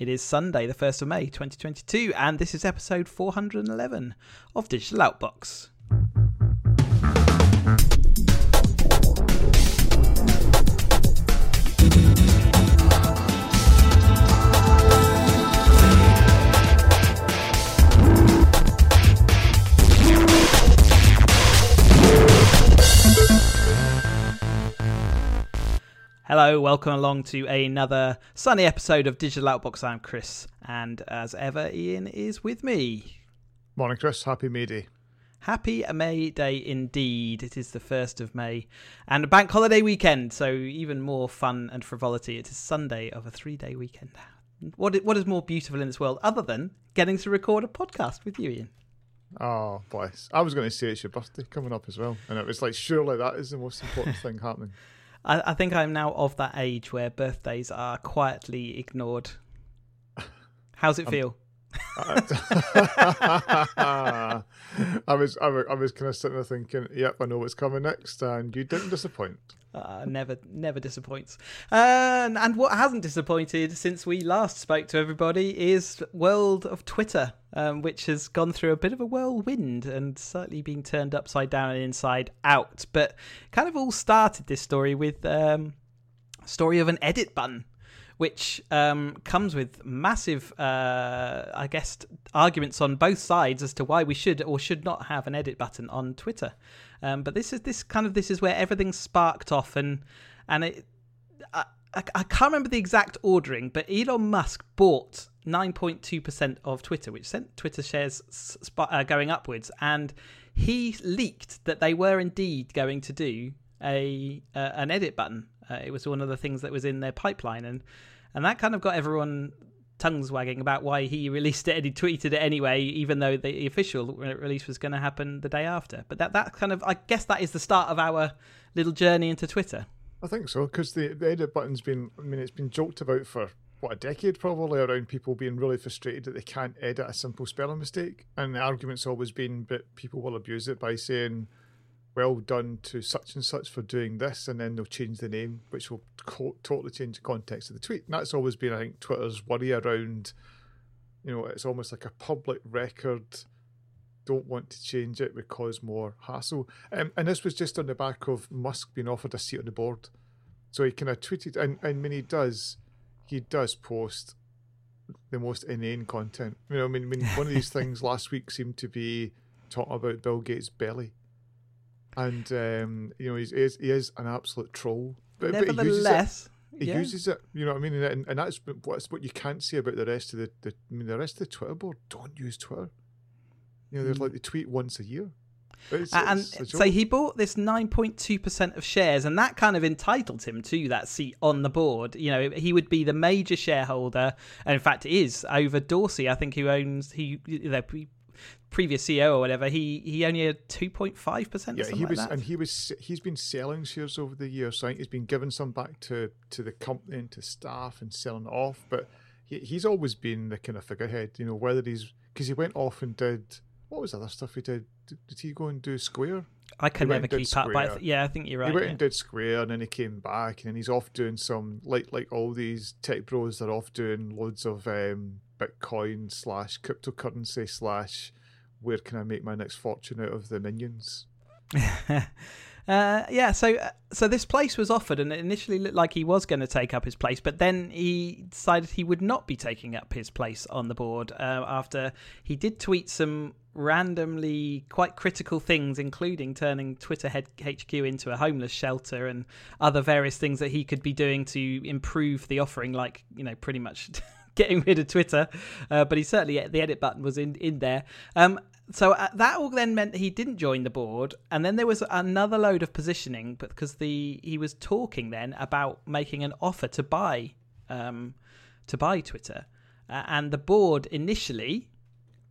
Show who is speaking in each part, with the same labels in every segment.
Speaker 1: It is Sunday, the 1st of May 2022, and this is episode 411 of Digital Outbox. Hello, welcome along to another sunny episode of Digital Outbox. I'm Chris, and as ever, Ian is with me.
Speaker 2: Morning, Chris. Happy May Day.
Speaker 1: Happy May Day indeed. It is the 1st of May and a bank holiday weekend, so even more fun and frivolity. It is Sunday of a three day weekend. What, what is more beautiful in this world other than getting to record a podcast with you, Ian?
Speaker 2: Oh, bless. I was going to say it's your birthday coming up as well. And it was like, surely that is the most important thing happening.
Speaker 1: I, I think I'm now of that age where birthdays are quietly ignored. How's it feel?
Speaker 2: I was I was I was kind of sitting there thinking, "Yep, I know what's coming next," and you didn't disappoint.
Speaker 1: Uh, never, never disappoints. And what hasn't disappointed since we last spoke to everybody is world of Twitter, um, which has gone through a bit of a whirlwind and certainly been turned upside down and inside out. But kind of all started this story with um, story of an edit button which um, comes with massive, uh, I guess, arguments on both sides as to why we should or should not have an edit button on Twitter. Um, but this is this kind of this is where everything sparked off, and and it, I, I can't remember the exact ordering, but Elon Musk bought 9.2% of Twitter, which sent Twitter shares sp- uh, going upwards, and he leaked that they were indeed going to do a uh, an edit button. Uh, it was one of the things that was in their pipeline, and and that kind of got everyone tongues wagging about why he released it and he tweeted it anyway, even though the official release was going to happen the day after. But that that kind of I guess that is the start of our little journey into Twitter.
Speaker 2: I think so because the, the edit button's been I mean it's been joked about for what a decade probably around people being really frustrated that they can't edit a simple spelling mistake, and the argument's always been that people will abuse it by saying well done to such and such for doing this, and then they'll change the name, which will co- totally change the context of the tweet. And that's always been, I think, Twitter's worry around, you know, it's almost like a public record. Don't want to change it, would cause more hassle. Um, and this was just on the back of Musk being offered a seat on the board. So he kind of tweeted, and, and when he does, he does post the most inane content. You know, I mean, I mean one of these things last week seemed to be talking about Bill Gates' belly and um, you know he's, he is, he is an absolute troll.
Speaker 1: But, Nevertheless,
Speaker 2: but he, uses it, he yeah. uses it. You know what I mean? And, and that's what's what you can't say about the rest of the, the. I mean, the rest of the Twitter board don't use Twitter. You know, they're mm. like they tweet once a year.
Speaker 1: It's, and it's so he bought this 9.2% of shares, and that kind of entitled him to that seat on the board. You know, he would be the major shareholder, and in fact, is over Dorsey, I think, who owns he. Previous CEO or whatever, he he only had two point five percent.
Speaker 2: Yeah, he
Speaker 1: was,
Speaker 2: like and he was he's been selling shares over the years. So I think he's been giving some back to to the company and to staff and selling it off. But he, he's always been the kind of figurehead, you know. Whether he's because he went off and did what was the other stuff he did? Did, did he go and do Square?
Speaker 1: I can never keep up, but th- yeah, I think you're right.
Speaker 2: He went
Speaker 1: yeah.
Speaker 2: and did Square, and then he came back, and then he's off doing some like like all these tech bros. They're off doing loads of um, Bitcoin slash cryptocurrency slash where can I make my next fortune out of the minions?
Speaker 1: uh, yeah, so uh, so this place was offered, and it initially looked like he was going to take up his place, but then he decided he would not be taking up his place on the board uh, after he did tweet some randomly quite critical things, including turning Twitter head HQ into a homeless shelter and other various things that he could be doing to improve the offering, like you know, pretty much. getting rid of Twitter, uh, but he certainly the edit button was in in there. Um, so uh, that all then meant he didn't join the board, and then there was another load of positioning, because the he was talking then about making an offer to buy um, to buy Twitter, uh, and the board initially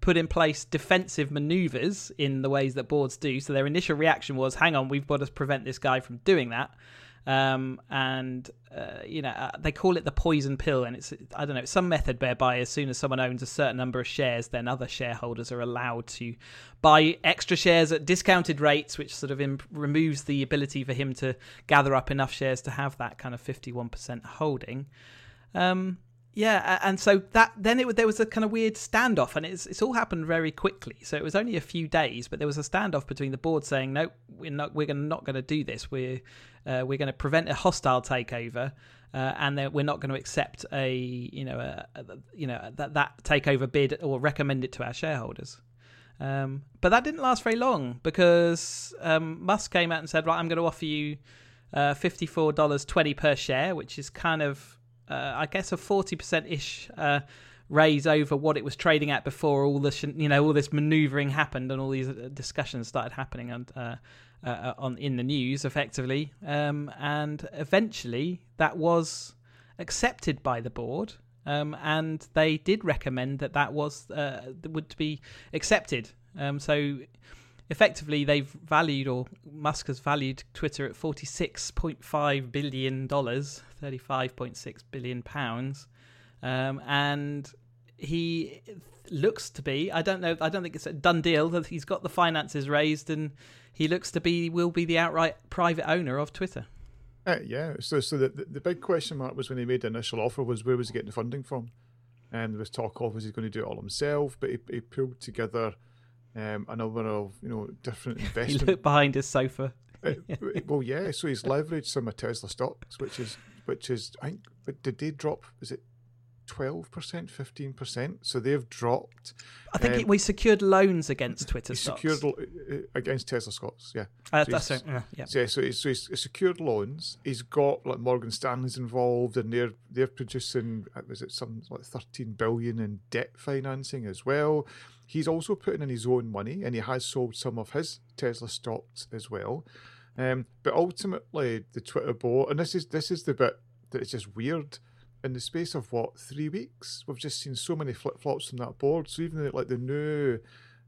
Speaker 1: put in place defensive maneuvers in the ways that boards do. So their initial reaction was, "Hang on, we've got to prevent this guy from doing that." Um, and uh, you know uh, they call it the poison pill, and it's I don't know some method whereby as soon as someone owns a certain number of shares, then other shareholders are allowed to buy extra shares at discounted rates, which sort of removes the ability for him to gather up enough shares to have that kind of fifty one percent holding. Um, Yeah, and so that then it there was a kind of weird standoff, and it's it's all happened very quickly. So it was only a few days, but there was a standoff between the board saying, "No, we're not. We're not going to do this. We're uh, we're going to prevent a hostile takeover, uh, and we're not going to accept a you know a, a, you know that that takeover bid or recommend it to our shareholders." Um, but that didn't last very long because um, Musk came out and said, "Right, I'm going to offer you uh, fifty-four dollars twenty per share, which is kind of, uh, I guess, a forty percent ish uh, raise over what it was trading at before all this, you know, all this manoeuvring happened and all these uh, discussions started happening and." Uh, uh, on in the news, effectively, um, and eventually that was accepted by the board, um, and they did recommend that that was uh, would be accepted. Um, so effectively, they've valued or Musk has valued Twitter at forty six point five billion dollars, thirty five point six billion pounds, um, and he looks to be. I don't know. I don't think it's a done deal that he's got the finances raised, and he looks to be will be the outright private owner of Twitter.
Speaker 2: Uh, yeah. So, so the, the big question mark was when he made the initial offer was where was he getting the funding from? And there was talk of was he going to do it all himself, but he, he pulled together um, a number of you know different investment.
Speaker 1: he looked behind his sofa.
Speaker 2: uh, well, yeah. So he's leveraged some of Tesla stocks, which is which is I think. But did they drop? Is it twelve percent, fifteen percent. So they've dropped.
Speaker 1: I think um, we secured loans against Twitter. stocks.
Speaker 2: Secured uh, against Tesla stocks. Yeah,
Speaker 1: uh, so that's it. Yeah, yeah.
Speaker 2: So, yeah, so, he's, so he's secured loans. He's got like Morgan Stanley's involved, and they're they're producing uh, was it something like thirteen billion in debt financing as well. He's also putting in his own money, and he has sold some of his Tesla stocks as well. Um, but ultimately, the Twitter board, and this is this is the bit that is just weird in the space of what three weeks, we've just seen so many flip flops from that board. So even like the new,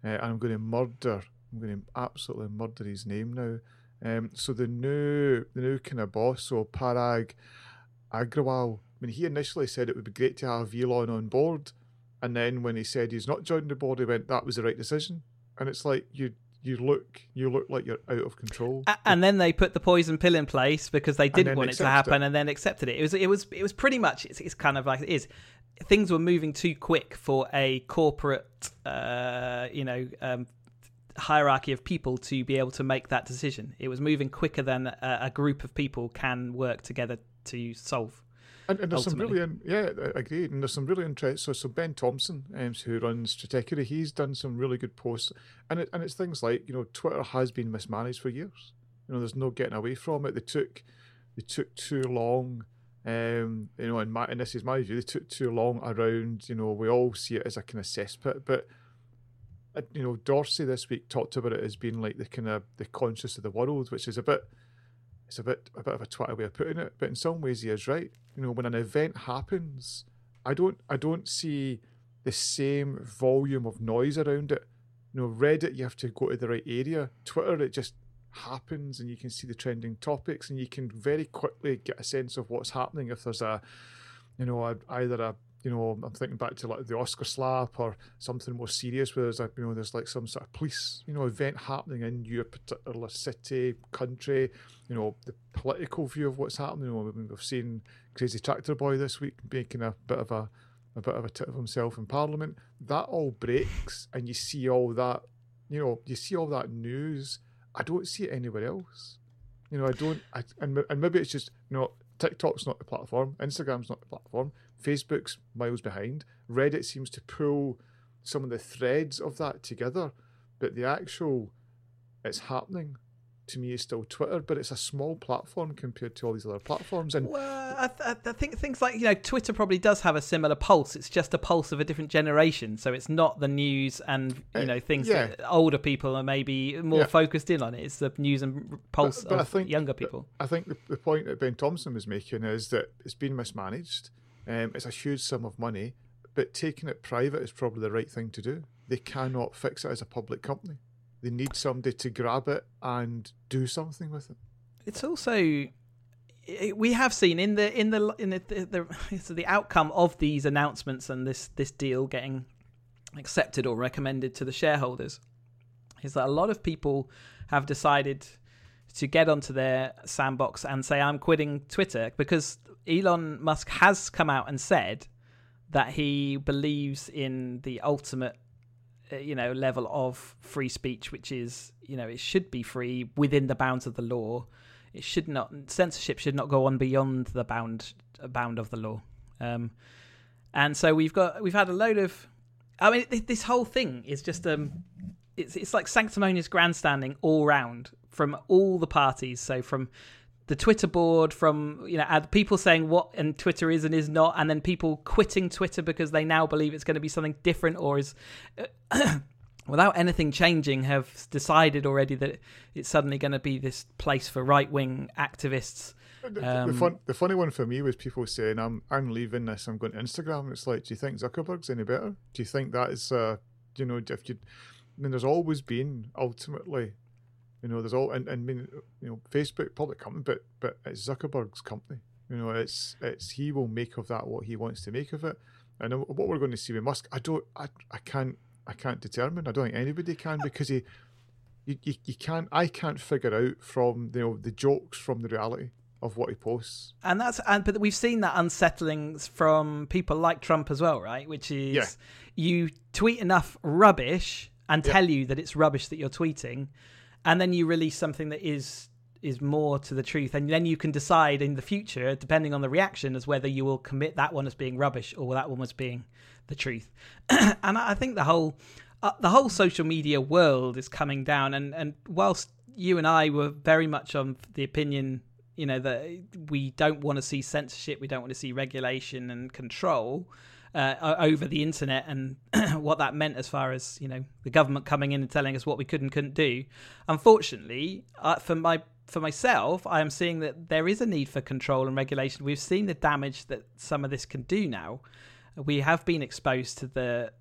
Speaker 2: uh, I'm going to murder, I'm going to absolutely murder his name now. Um, so the new, the new kind of boss, so Parag Agrawal. I mean, he initially said it would be great to have Elon on board, and then when he said he's not joining the board, he went, "That was the right decision." And it's like you you look you look like you're out of control.
Speaker 1: And then they put the poison pill in place because they didn't want it to happen, it. and then accepted it. It was it was it was pretty much it's, it's kind of like it is. Things were moving too quick for a corporate, uh, you know, um, hierarchy of people to be able to make that decision. It was moving quicker than a, a group of people can work together to solve.
Speaker 2: And, and there's ultimately. some really, yeah, I agree. And there's some really interesting. So, so Ben Thompson, um, who runs Stratechery, he's done some really good posts, and it, and it's things like you know Twitter has been mismanaged for years. You know, there's no getting away from it. They took, they took too long. Um, you know, and, my, and this is my view. They took too long around. You know, we all see it as a kind of cesspit, but uh, you know, Dorsey this week talked about it as being like the kind of the conscious of the world, which is a bit it's a bit a bit of a Twitter way of putting it, but in some ways he is right. You know, when an event happens, I don't I don't see the same volume of noise around it. You know, Reddit you have to go to the right area. Twitter it just happens and you can see the trending topics and you can very quickly get a sense of what's happening if there's a you know a, either a you know, I'm thinking back to like the Oscar slap or something more serious where there's like, you know, there's like some sort of police, you know, event happening in your particular city, country, you know, the political view of what's happening. You know, we've seen Crazy Tractor Boy this week making a bit of a a bit of a tit of himself in Parliament. That all breaks and you see all that, you know, you see all that news. I don't see it anywhere else. You know, I don't, I, and, and maybe it's just, you know, TikTok's not the platform, Instagram's not the platform, Facebook's miles behind. Reddit seems to pull some of the threads of that together, but the actual it's happening to me is still Twitter, but it's a small platform compared to all these other platforms. And
Speaker 1: well, I, th- I, think things like you know Twitter probably does have a similar pulse. It's just a pulse of a different generation, so it's not the news and you eh, know things yeah. that older people are maybe more yeah. focused in on. It's the news and pulse but, but of I think, younger people.
Speaker 2: I think the, the point that Ben Thompson was making is that it's been mismanaged. Um, it's a huge sum of money, but taking it private is probably the right thing to do. They cannot fix it as a public company. They need somebody to grab it and do something with it.
Speaker 1: It's also we have seen in the in the in the the, the, the outcome of these announcements and this this deal getting accepted or recommended to the shareholders is that a lot of people have decided to get onto their sandbox and say I'm quitting Twitter because Elon Musk has come out and said that he believes in the ultimate uh, you know level of free speech which is you know it should be free within the bounds of the law. It should not censorship should not go on beyond the bound bound of the law. Um, and so we've got we've had a load of i mean this whole thing is just um it's it's like sanctimonious grandstanding all round from all the parties so from the Twitter board from you know people saying what and Twitter is and is not, and then people quitting Twitter because they now believe it's going to be something different or is. without anything changing, have decided already that it's suddenly going to be this place for right wing activists.
Speaker 2: The, um, the, fun, the funny one for me was people saying, "I'm I'm leaving this. I'm going to Instagram." It's like, do you think Zuckerberg's any better? Do you think that is, uh, you know, if you, I mean, there's always been ultimately you know, there's all and, and mean, you know, Facebook public company, but but it's Zuckerberg's company. You know, it's it's he will make of that what he wants to make of it. And what we're going to see with Musk, I don't, I, I can't, I can't determine. I don't think anybody can because he, you, you, you can't, I can't figure out from you know the jokes from the reality of what he posts.
Speaker 1: And that's and but we've seen that unsettling from people like Trump as well, right? Which is yeah. you tweet enough rubbish and tell yeah. you that it's rubbish that you're tweeting, and then you release something that is is more to the truth and then you can decide in the future depending on the reaction as whether you will commit that one as being rubbish or that one as being the truth. And i think the whole uh, the whole social media world is coming down and and whilst you and i were very much on the opinion you know that we don't want to see censorship we don't want to see regulation and control uh, over the internet and what that meant as far as you know the government coming in and telling us what we could and couldn't do. Unfortunately, uh, for my for myself, I am seeing that there is a need for control and regulation. We've seen the damage that some of this can do now. We have been exposed to the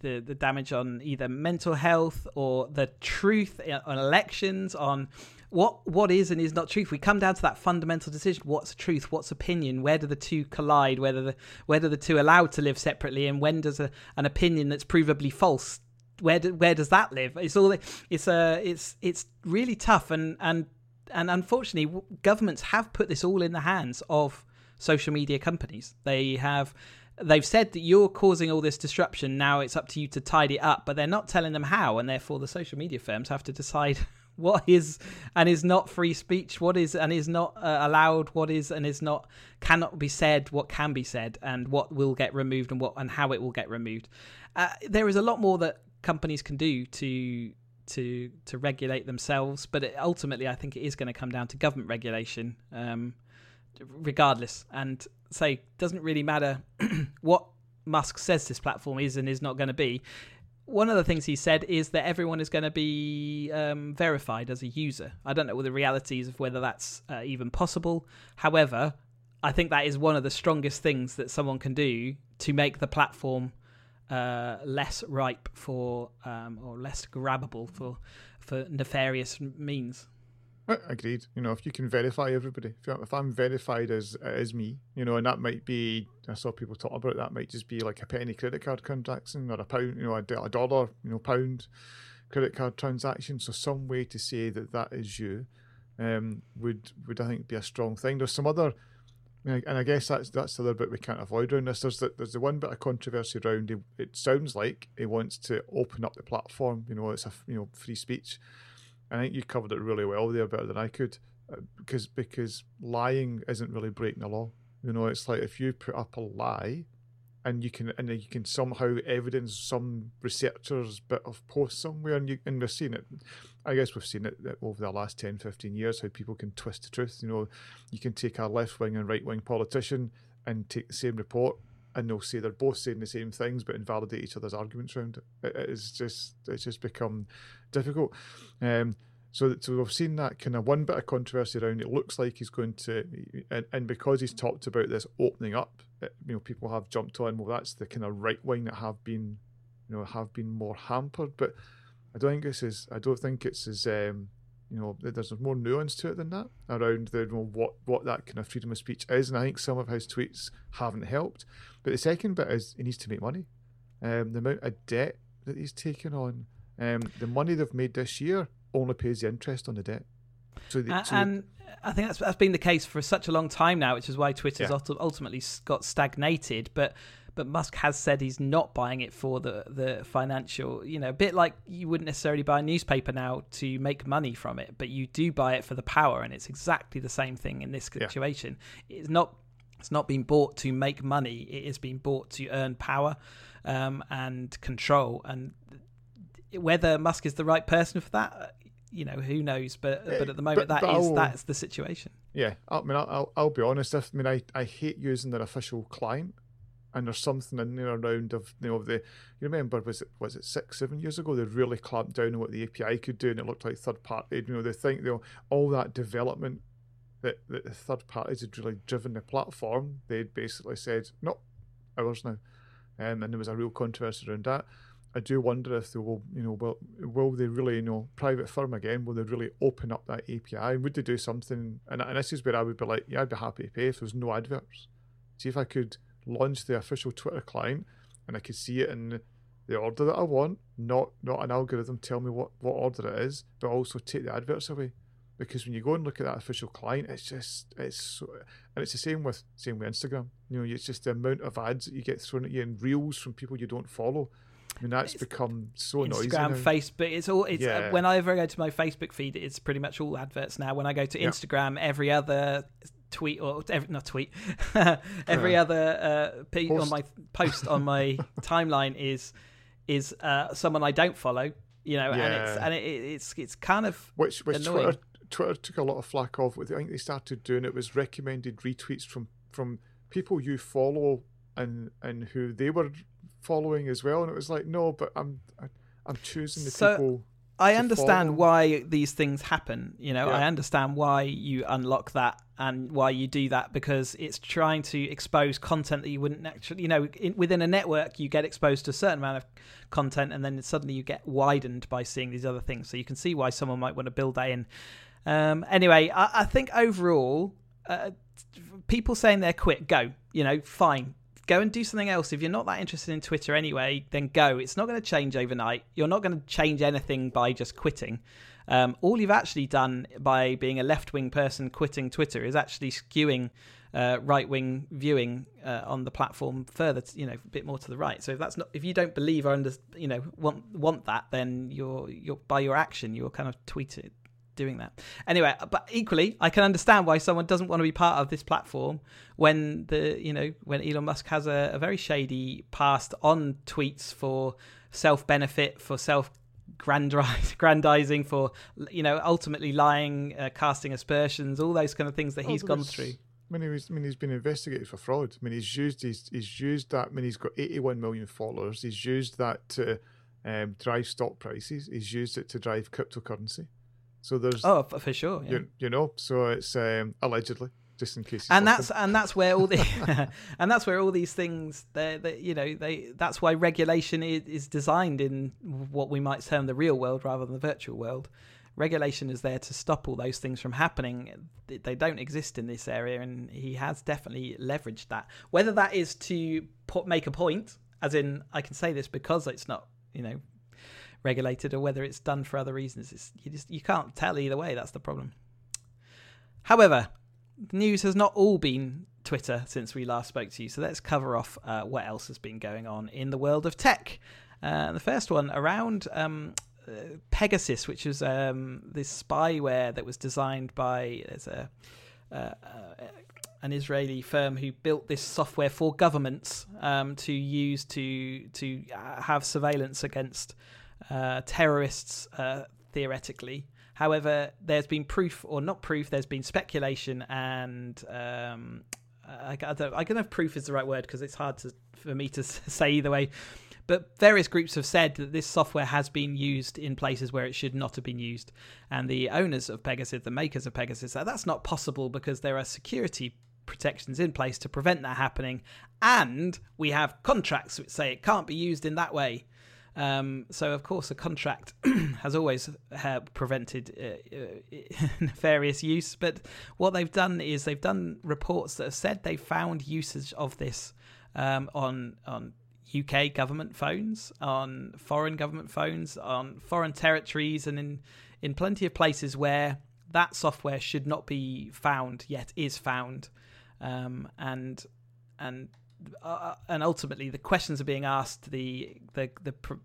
Speaker 1: the, the damage on either mental health or the truth on elections, on what what is and is not truth. We come down to that fundamental decision: what's truth, what's opinion, where do the two collide, whether the where do the two allowed to live separately, and when does a, an opinion that's provably false where do, where does that live? It's all it's a it's it's really tough, and and and unfortunately, governments have put this all in the hands of social media companies. They have they've said that you're causing all this disruption. Now it's up to you to tidy up, but they're not telling them how, and therefore the social media firms have to decide what is and is not free speech, what is and is not uh, allowed, what is and is not cannot be said, what can be said, and what will get removed and what and how it will get removed. Uh, there is a lot more that companies can do to to to regulate themselves, but it, ultimately, I think it is going to come down to government regulation, um, regardless. And say doesn't really matter what Musk says this platform is and is not going to be one of the things he said is that everyone is going to be um, verified as a user. I don't know what the realities of whether that's uh, even possible. However, I think that is one of the strongest things that someone can do to make the platform uh, less ripe for um, or less grabbable for for nefarious means.
Speaker 2: Agreed. You know, if you can verify everybody, if if I'm verified as as me, you know, and that might be, I saw people talk about that might just be like a penny credit card transaction or a pound, you know, a, a dollar, you know, pound credit card transaction. So some way to say that that is you um, would would I think be a strong thing. There's some other, and I guess that's that's the other bit we can't avoid around this. There's the, there's the one bit of controversy around. It, it sounds like he wants to open up the platform. You know, it's a you know free speech I think you covered it really well there, better than I could, uh, because because lying isn't really breaking the law. You know, it's like if you put up a lie, and you can and you can somehow evidence some researcher's bit of post somewhere, and you and we've seen it. I guess we've seen it over the last 10, 15 years how people can twist the truth. You know, you can take a left wing and right wing politician and take the same report and they'll say they're both saying the same things but invalidate each other's arguments around it. it it's just it's just become difficult. Um, so, so we've seen that kind of one bit of controversy around. It looks like he's going to, and, and because he's talked about this opening up, it, you know, people have jumped on. Well, that's the kind of right wing that have been, you know, have been more hampered. But I don't think this is. I don't think it's as, um, you know, there's more nuance to it than that around the you know, what what that kind of freedom of speech is. And I think some of his tweets haven't helped. But the second bit is he needs to make money. Um, the amount of debt that he's taken on, um, the money they've made this year only pays the interest on the debt.
Speaker 1: So, the, so and I think that's that's been the case for such a long time now, which is why Twitter's yeah. ultimately got stagnated. But but Musk has said he's not buying it for the the financial. You know, a bit like you wouldn't necessarily buy a newspaper now to make money from it, but you do buy it for the power, and it's exactly the same thing in this situation. Yeah. It's not it's not being bought to make money; it is being bought to earn power um, and control. And whether Musk is the right person for that, you know, who knows? But but at the moment, that is that's the situation.
Speaker 2: Yeah, I mean, I'll, I'll be honest. I mean, I, I hate using their official client, and there's something in there around of you know the you remember was it was it six seven years ago they really clamped down on what the API could do, and it looked like third party. You know, they think you know all that development that, that the third parties had really driven the platform. They'd basically said no, ours now, um, and there was a real controversy around that. I do wonder if they will, you know, will will they really, you know, private firm again? Will they really open up that API? And would they do something? And, and this is where I would be like, yeah, I'd be happy to pay if there's no adverts. See if I could launch the official Twitter client and I could see it in the order that I want, not not an algorithm tell me what what order it is, but also take the adverts away. Because when you go and look at that official client, it's just it's so, and it's the same with same with Instagram. You know, it's just the amount of ads that you get thrown at you in reels from people you don't follow I mean, that's it's become so
Speaker 1: Instagram,
Speaker 2: noisy.
Speaker 1: Instagram, Facebook. It's all. It's uh, yeah. uh, whenever I go to my Facebook feed, it's pretty much all adverts now. When I go to Instagram, every other tweet or every, not tweet, every uh, other uh, on my post on my timeline is is uh, someone I don't follow. You know, yeah. and it's and it, it's it's kind of
Speaker 2: which which annoying. Twitter, Twitter took a lot of flack off with. I think they started doing it was recommended retweets from from people you follow and and who they were following as well, and it was like, no, but I'm I, am i am choosing the so, people.
Speaker 1: I understand why these things happen. You know, yeah. I understand why you unlock that and why you do that because it's trying to expose content that you wouldn't actually, you know, in, within a network, you get exposed to a certain amount of content and then suddenly you get widened by seeing these other things. So you can see why someone might want to build that in. Um, anyway, I, I, think overall, uh, people saying they're quit, go, you know, fine go and do something else. If you're not that interested in Twitter anyway, then go. It's not going to change overnight. You're not going to change anything by just quitting. Um, all you've actually done by being a left wing person quitting Twitter is actually skewing uh, right wing viewing uh, on the platform further, to, you know, a bit more to the right. So if that's not, if you don't believe or under, you know, want want that, then you're you're by your action, you're kind of tweeted doing that. Anyway, but equally, I can understand why someone doesn't want to be part of this platform when the you know when Elon Musk has a, a very shady past on tweets for self benefit, for self grandizing, for you know ultimately lying, uh, casting aspersions, all those kind of things that oh, he's gone through.
Speaker 2: I mean, was, I mean, he's been investigated for fraud. I mean, he's used he's, he's used that. I mean, he's got 81 million followers. He's used that to um, drive stock prices. He's used it to drive cryptocurrency. So there's
Speaker 1: oh for sure,
Speaker 2: yeah. you, you know. So it's um, allegedly just in case.
Speaker 1: And that's and that's where all the and that's where all these things they you know they that's why regulation is, is designed in what we might term the real world rather than the virtual world. Regulation is there to stop all those things from happening. They don't exist in this area, and he has definitely leveraged that. Whether that is to put, make a point, as in I can say this because it's not you know regulated or whether it's done for other reasons. It's, you just you can't tell either way. That's the problem. However, the news has not all been Twitter since we last spoke to you. So let's cover off uh, what else has been going on in the world of tech. Uh, the first one around um, uh, Pegasus, which is um, this spyware that was designed by there's a uh, uh, an Israeli firm who built this software for governments um, to use to to uh, have surveillance against uh, terrorists, uh, theoretically. However, there's been proof, or not proof, there's been speculation, and um, I, I, don't, I don't know if proof is the right word because it's hard to, for me to say either way. But various groups have said that this software has been used in places where it should not have been used. And the owners of Pegasus, the makers of Pegasus, say that's not possible because there are security protections in place to prevent that happening. And we have contracts which say it can't be used in that way. Um, so, of course, a contract has always uh, prevented uh, uh, nefarious use. But what they've done is they've done reports that have said they found usage of this um, on on UK government phones, on foreign government phones, on foreign territories, and in in plenty of places where that software should not be found yet is found, um, and and uh, and ultimately the questions are being asked. The the the pro-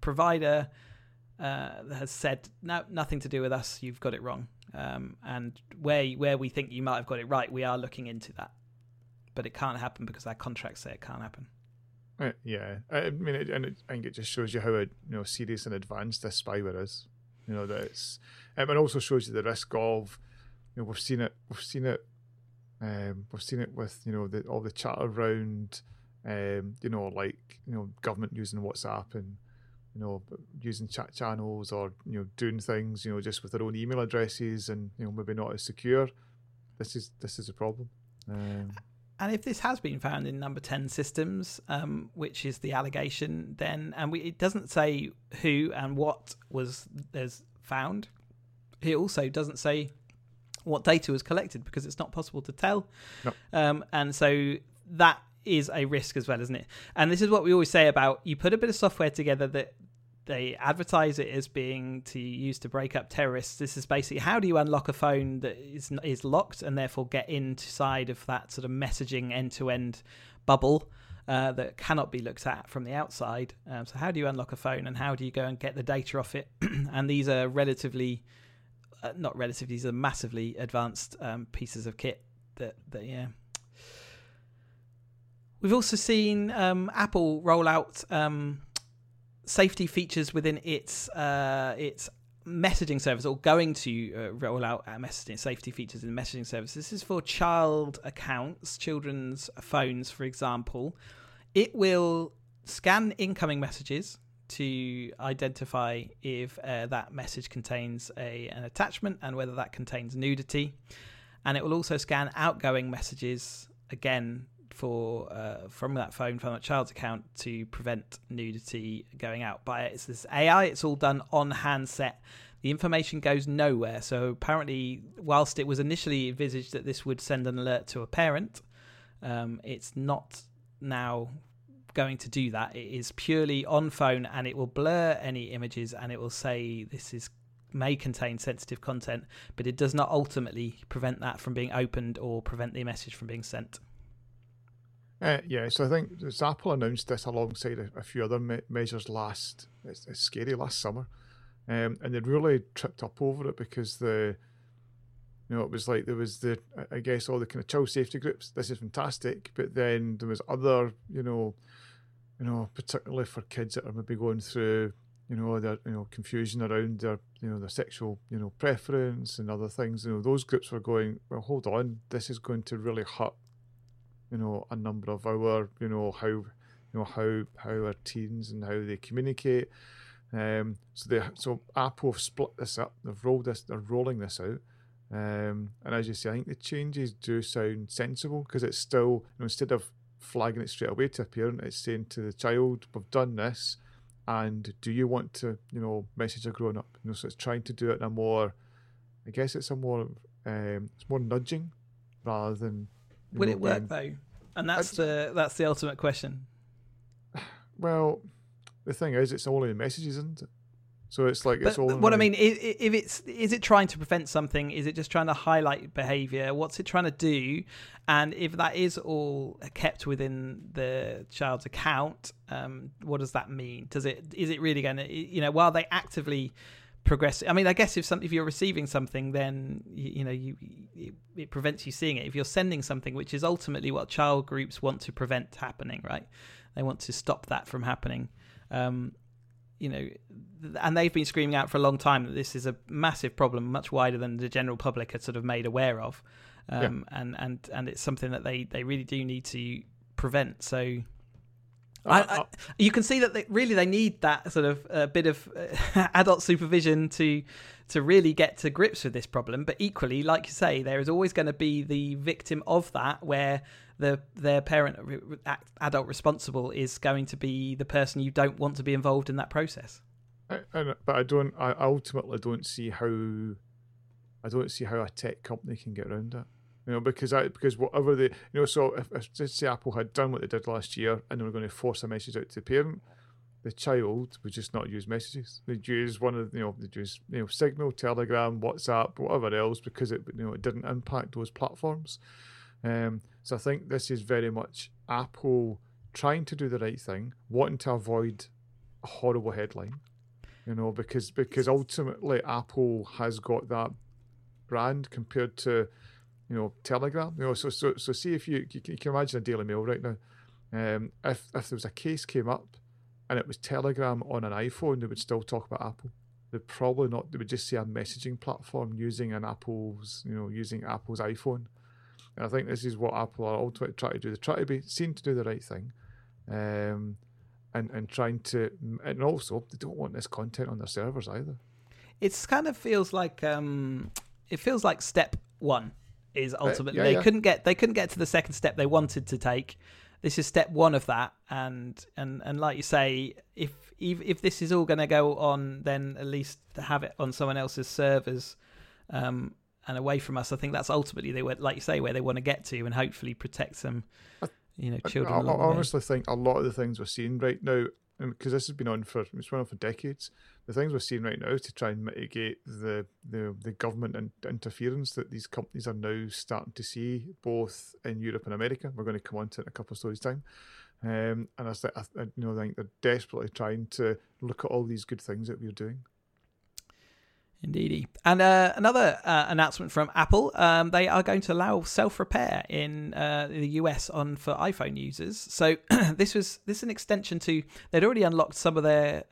Speaker 1: provider uh, has said no, nothing to do with us. You've got it wrong. Um, and where where we think you might have got it right, we are looking into that. But it can't happen because our contracts say it can't happen.
Speaker 2: Uh, yeah, I mean, it, and it, I think it just shows you how you know serious and advanced this spyware is. You know that it's, um, it also shows you the risk of, you know, we've seen it, we've seen it, um, we've seen it with you know the, all the chat around, um, you know, like you know government using WhatsApp and you know using chat channels or you know doing things you know just with their own email addresses and you know maybe not as secure. This is this is a problem. Um,
Speaker 1: and if this has been found in number 10 systems, um, which is the allegation, then, and we, it doesn't say who and what was there's found, it also doesn't say what data was collected because it's not possible to tell.
Speaker 2: No.
Speaker 1: Um, and so that is a risk as well, isn't it? And this is what we always say about you put a bit of software together that they advertise it as being to use to break up terrorists. This is basically how do you unlock a phone that is is locked and therefore get inside of that sort of messaging end to end bubble uh, that cannot be looked at from the outside. Um, so how do you unlock a phone and how do you go and get the data off it? and these are relatively, uh, not relatively, these are massively advanced um, pieces of kit that that yeah. We've also seen um, Apple roll out um, safety features within its uh, its messaging service or going to uh, roll out messaging safety features in messaging service. This is for child accounts, children's phones, for example. It will scan incoming messages to identify if uh, that message contains a an attachment and whether that contains nudity, and it will also scan outgoing messages again for uh, from that phone from that child's account to prevent nudity going out. But it's this AI. It's all done on handset. The information goes nowhere. So apparently, whilst it was initially envisaged that this would send an alert to a parent, um, it's not now going to do that. It is purely on phone, and it will blur any images, and it will say this is may contain sensitive content, but it does not ultimately prevent that from being opened or prevent the message from being sent.
Speaker 2: Uh, yeah, so I think Apple announced this alongside a, a few other me- measures last. It's, it's, scary last summer, um, and they really tripped up over it because the, you know, it was like there was the I guess all the kind of child safety groups. This is fantastic, but then there was other, you know, you know, particularly for kids that are maybe going through, you know, their you know confusion around their you know their sexual you know preference and other things. You know, those groups were going. Well, hold on, this is going to really hurt you know a number of our you know how you know how how our teens and how they communicate. Um, so they so Apple have split this up. They've rolled this. They're rolling this out. Um, and as you say, I think the changes do sound sensible because it's still you know, instead of flagging it straight away to a parent, it's saying to the child, "We've done this, and do you want to you know message a grown up?" You know, so it's trying to do it in a more, I guess it's a more um, it's more nudging rather than
Speaker 1: Will it work though? And that's the that's the ultimate question.
Speaker 2: Well, the thing is, it's all in messages, isn't it? So it's like it's
Speaker 1: but,
Speaker 2: all.
Speaker 1: What I mean, if it's is it trying to prevent something? Is it just trying to highlight behaviour? What's it trying to do? And if that is all kept within the child's account, um, what does that mean? Does it is it really going to you know while they actively progress. I mean, I guess if some if you're receiving something, then you, you know you it, it, prevents you seeing it. If you're sending something, which is ultimately what child groups want to prevent happening, right? They want to stop that from happening. Um, you know, and they've been screaming out for a long time that this is a massive problem, much wider than the general public are sort of made aware of. Um, yeah. and, and and it's something that they, they really do need to prevent. So I, I, you can see that they, really they need that sort of uh, bit of uh, adult supervision to to really get to grips with this problem. But equally, like you say, there is always going to be the victim of that, where the their parent adult responsible is going to be the person you don't want to be involved in that process.
Speaker 2: I, I, but I don't. I ultimately don't see how. I don't see how a tech company can get around it you know, because I because whatever they, you know, so if, if let's say Apple had done what they did last year and they were going to force a message out to the parent, the child would just not use messages. They'd use one of you know they'd use you know Signal, Telegram, WhatsApp, whatever else because it you know it didn't impact those platforms. Um, so I think this is very much Apple trying to do the right thing, wanting to avoid a horrible headline, you know, because because ultimately Apple has got that brand compared to you know Telegram. You know, so so so see if you you can, imagine a Daily Mail right now. Um, if if there was a case came up and it was Telegram on an iPhone, they would still talk about Apple. They'd probably not. They would just see a messaging platform using an Apple's, you know, using Apple's iPhone. And I think this is what Apple are ultimately trying to do. They try to be seen to do the right thing, um, and and trying to, and also they don't want this content on their servers either.
Speaker 1: It's kind of feels like um, it feels like step one is ultimately
Speaker 2: uh, yeah,
Speaker 1: they
Speaker 2: yeah.
Speaker 1: couldn't get they couldn't get to the second step they wanted to take. This is step one of that, and and and like you say, if if, if this is all going to go on, then at least to have it on someone else's servers. Um, and away from us. I think that's ultimately they were, like you say, where they want to get to, and hopefully protect some, you know, children.
Speaker 2: I, I honestly think a lot of the things we're seeing right now, because this has been on for it's been on for decades, the things we're seeing right now to try and mitigate the the, the government in, interference that these companies are now starting to see, both in Europe and America. We're going to come on to it in a couple of stories time. Um, and I, I you know, I think they're desperately trying to look at all these good things that we're doing.
Speaker 1: Indeedy. And uh, another uh, announcement from Apple: um, they are going to allow self-repair in uh, the US on for iPhone users. So this was this is an extension to they'd already unlocked some of their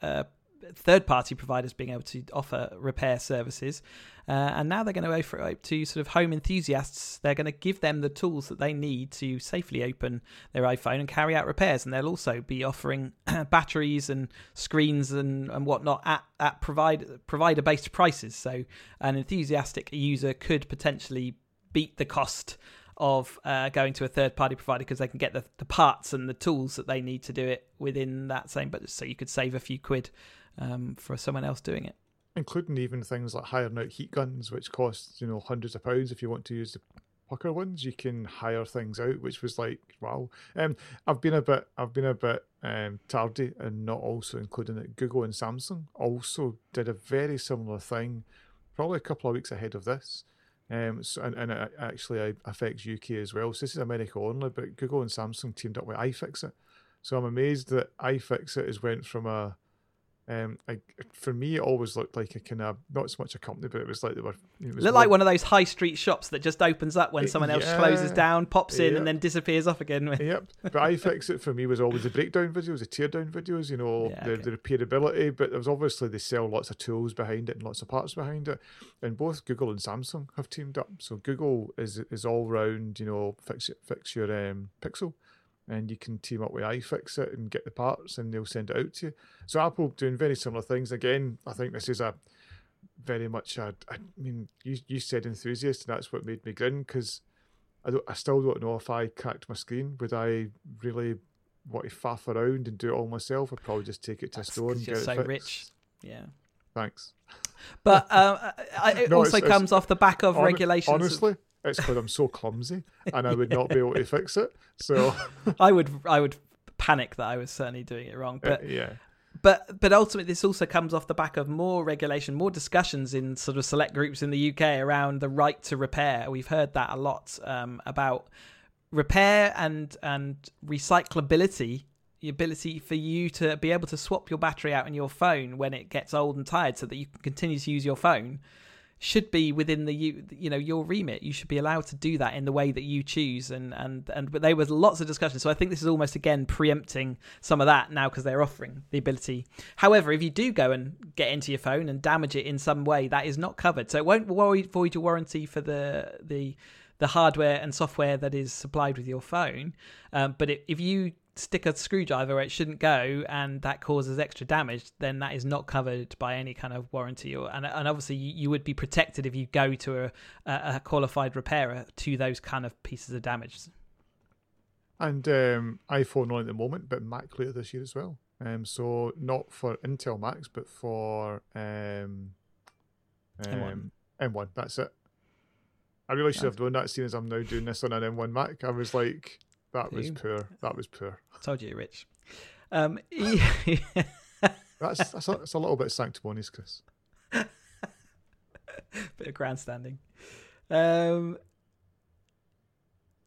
Speaker 1: uh, third-party providers being able to offer repair services, uh, and now they're going to offer it to sort of home enthusiasts. They're going to give them the tools that they need to safely open their iPhone and carry out repairs. And they'll also be offering batteries and screens and, and whatnot at, at provide, provider based prices. So an enthusiastic user could potentially beat the cost of uh, going to a third party provider because they can get the, the parts and the tools that they need to do it within that same but so you could save a few quid um, for someone else doing it
Speaker 2: including even things like hiring out heat guns, which cost you know hundreds of pounds if you want to use the pucker ones. You can hire things out, which was like wow. Um, I've been a bit, I've been a bit um, tardy and not also including it. Google and Samsung also did a very similar thing, probably a couple of weeks ahead of this. Um, so, and, and it actually affects UK as well. So this is America only, but Google and Samsung teamed up with iFixit. So I'm amazed that iFixit has went from a um, I, for me, it always looked like a kind of not so much a company, but it was like they were. It was
Speaker 1: Looked like one of those high street shops that just opens up when someone else
Speaker 2: yeah,
Speaker 1: closes down, pops in,
Speaker 2: yep.
Speaker 1: and then disappears off again.
Speaker 2: yep. But iFixit for me was always the breakdown videos, the teardown videos, you know,
Speaker 1: Yeah,
Speaker 2: the,
Speaker 1: okay.
Speaker 2: the repairability. But there was obviously they sell lots of tools behind it and lots of parts behind it. And both Google and Samsung have teamed up. So Google is is all round, you know, fix it, fix your um, Pixel and you can team up with iFixit and get the parts and they'll send it out to you. So Apple doing very similar things. Again, I think this is a very much a, I mean, you, you said enthusiast and that's what made me grin because I, don't, I still don't know if I cracked my screen, would I really want to faff around and do it all myself? I'd probably just take it to a
Speaker 1: That's
Speaker 2: store
Speaker 1: 'cause
Speaker 2: and
Speaker 1: you're
Speaker 2: get it
Speaker 1: so
Speaker 2: fixed.
Speaker 1: rich. Yeah.
Speaker 2: Thanks.
Speaker 1: But um, it
Speaker 2: No,
Speaker 1: also
Speaker 2: it's- it's-
Speaker 1: comes off the back of
Speaker 2: Hon-
Speaker 1: regulations. of-
Speaker 2: Honestly, it's because I'm so clumsy and I would not be able to fix it. So,
Speaker 1: I would I would panic that I was certainly doing it wrong. But
Speaker 2: yeah.
Speaker 1: but but ultimately this also comes off the back of more regulation more discussions in sort of select groups in the uk around the right to repair we've heard that a lot um, about repair and and recyclability the ability for you to be able to swap your battery out in your phone when it gets old and tired so that you can continue to use your phone should be within the you you know your remit. You should be allowed to do that in the way that you choose. And and and but there was lots of discussion. So i think this is almost again preempting some of that now because they're offering the ability. However if you do go and get into your phone and damage it in some way that is not covered. So it won't void, your warranty for the the the hardware and software that is supplied with your phone. Um, but it, if you stick a screwdriver where it shouldn't go and that causes extra damage then that is not covered by any kind of warranty or and, and obviously you, you would be protected if you go to a, a, qualified repairer to those kind of pieces of damage
Speaker 2: And um, iPhone only at the moment, but Mac later this year as well. Um, so not for Intel Macs, but for um,
Speaker 1: M1.
Speaker 2: um, M1. That's it. I really should have done that, seeing as I'm now doing this on an M1 Mac. I was like, that was poor. That was poor.
Speaker 1: told you rich um
Speaker 2: That's that's a, that's a little bit sanctimonious, Chris.
Speaker 1: bit of grandstanding. Um,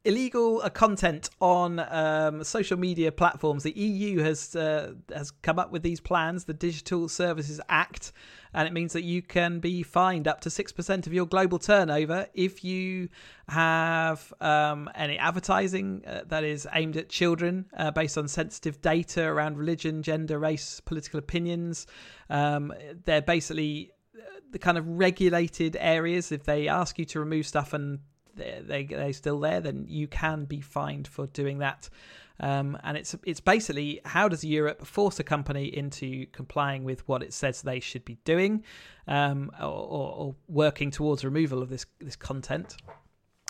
Speaker 1: illegal uh, content on um, social media platforms. The EU has uh, has come up with these plans, the Digital Services Act, and it means that you can be fined up to six percent of your global turnover if you have um, any advertising uh, that is aimed at children uh, based on sensitive data around religion, gender, race, political opinions. Um, they're basically uh, the kind of regulated areas. If they ask you to remove stuff and they, they they're still there, then you can be fined for doing that. Um, and it's it's basically how does Europe force a company into complying with what it says they should be doing, um, or, or, or, working towards removal of this this content.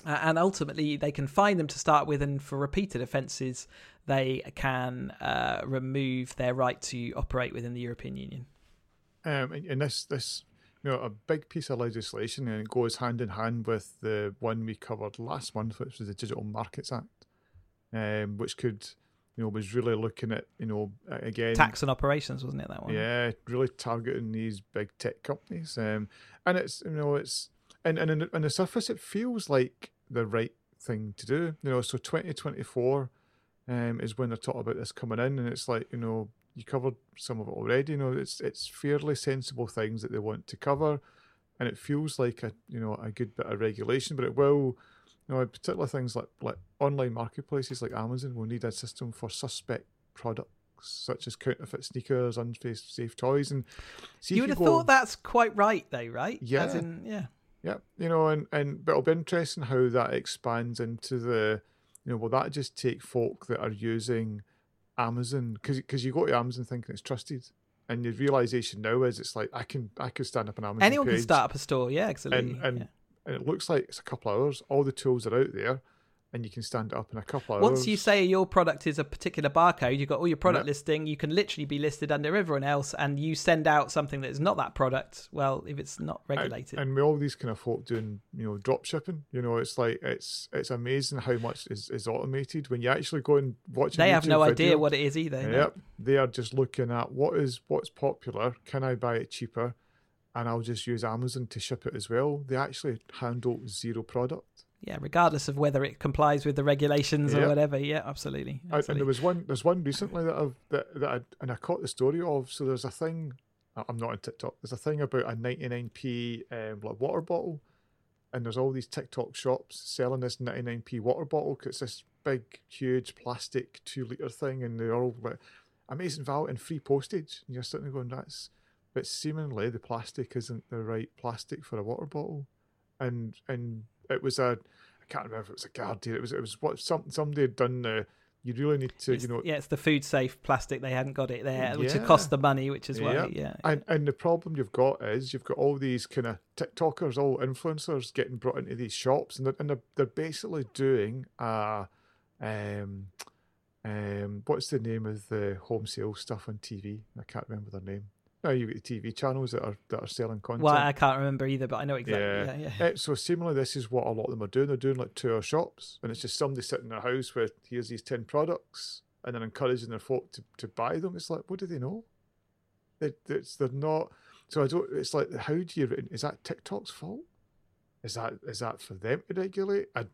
Speaker 1: Uh, and ultimately, they can fine them to start with, and for repeated offences, they can uh, remove their right to operate within the European Union.
Speaker 2: Um, and this this you know, a big piece of legislation and it goes hand in hand with the one we covered last month, which was the Digital Markets Act, um, which could, you know, was really looking at, you know, again
Speaker 1: tax and operations, wasn't it that one?
Speaker 2: Yeah, really targeting these big tech companies, um, and it's you know it's and and on the surface it feels like the right thing to do, you know. So twenty twenty four. Um, is when they're talking about this coming in, and it's like you know you covered some of it already. You know, it's it's fairly sensible things that they want to cover, and it feels like a you know a good bit of regulation. But it will, you know, particular things like like online marketplaces like Amazon will need a system for suspect products such as counterfeit sneakers, unsafe toys, and
Speaker 1: you would you have thought that's quite right, though, right?
Speaker 2: Yeah,
Speaker 1: in, yeah,
Speaker 2: yeah. You know, and and but it'll be interesting how that expands into the, you know, will that just take folk that are using Amazon because because you go to Amazon thinking it's trusted, and the realization now is it's like I can I could stand up an Amazon.
Speaker 1: Anyone
Speaker 2: page,
Speaker 1: can start up a store, yeah, absolutely.
Speaker 2: And and,
Speaker 1: yeah.
Speaker 2: And it looks like it's a couple hours. All the tools are out there and you can stand it up in a couple of
Speaker 1: Once you say your product is a particular barcode, you've got all your product listing, you can literally be listed under everyone else and you send out something that is not that product, well, if it's not regulated.
Speaker 2: And, and with all these kind of folk doing, you know, drop shipping, you know, it's like it's it's amazing how much is, is automated when you actually go and watch
Speaker 1: They have no
Speaker 2: video,
Speaker 1: idea what it is either.
Speaker 2: Yep.
Speaker 1: No?
Speaker 2: They are just looking at what is what's popular, can I buy it cheaper? And I'll just use Amazon to ship it as well. They actually handle zero product
Speaker 1: yeah, regardless of whether it complies with the regulations or whatever. Yeah, absolutely. absolutely.
Speaker 2: and there was one, there's one recently that I've that, that I, and I caught the story of. So there's a thing. I'm not on TikTok. There's a thing about a 99p um, like water bottle, and there's all these TikTok shops selling this 99p water bottle because it's this big, huge plastic two liter thing, and they're all like amazing value and free postage. And you're sitting there going, that's. But seemingly the plastic isn't the right plastic for a water bottle, and and it was a I can't remember if it was a Guardian. It was it was what some somebody had done. Uh, you really need to,
Speaker 1: it's,
Speaker 2: you know.
Speaker 1: Yeah, it's the food safe plastic. They hadn't got it there, which yeah. cost the money, which is why. Yeah. yeah.
Speaker 2: And and the problem you've got is you've got all these kind of TikTokers, all influencers getting brought into these shops, and they're and they're, they're basically doing a, um, um, what's the name of the home sale stuff on TV? I can't remember their name. Now you've got the TV channels that are that are selling content.
Speaker 1: Well, I can't remember either, but I know exactly. Yeah, yeah. yeah.
Speaker 2: Uh, so similarly, this is what a lot of them are doing. They're doing like tour shops, and it's just somebody sitting in their house with here's these ten products, and then encouraging their folk to, to buy them. It's like, what do they know? They, it's, they're not. So I don't. It's like, how do you? Is that TikTok's fault? Is that is that for them to regulate? I,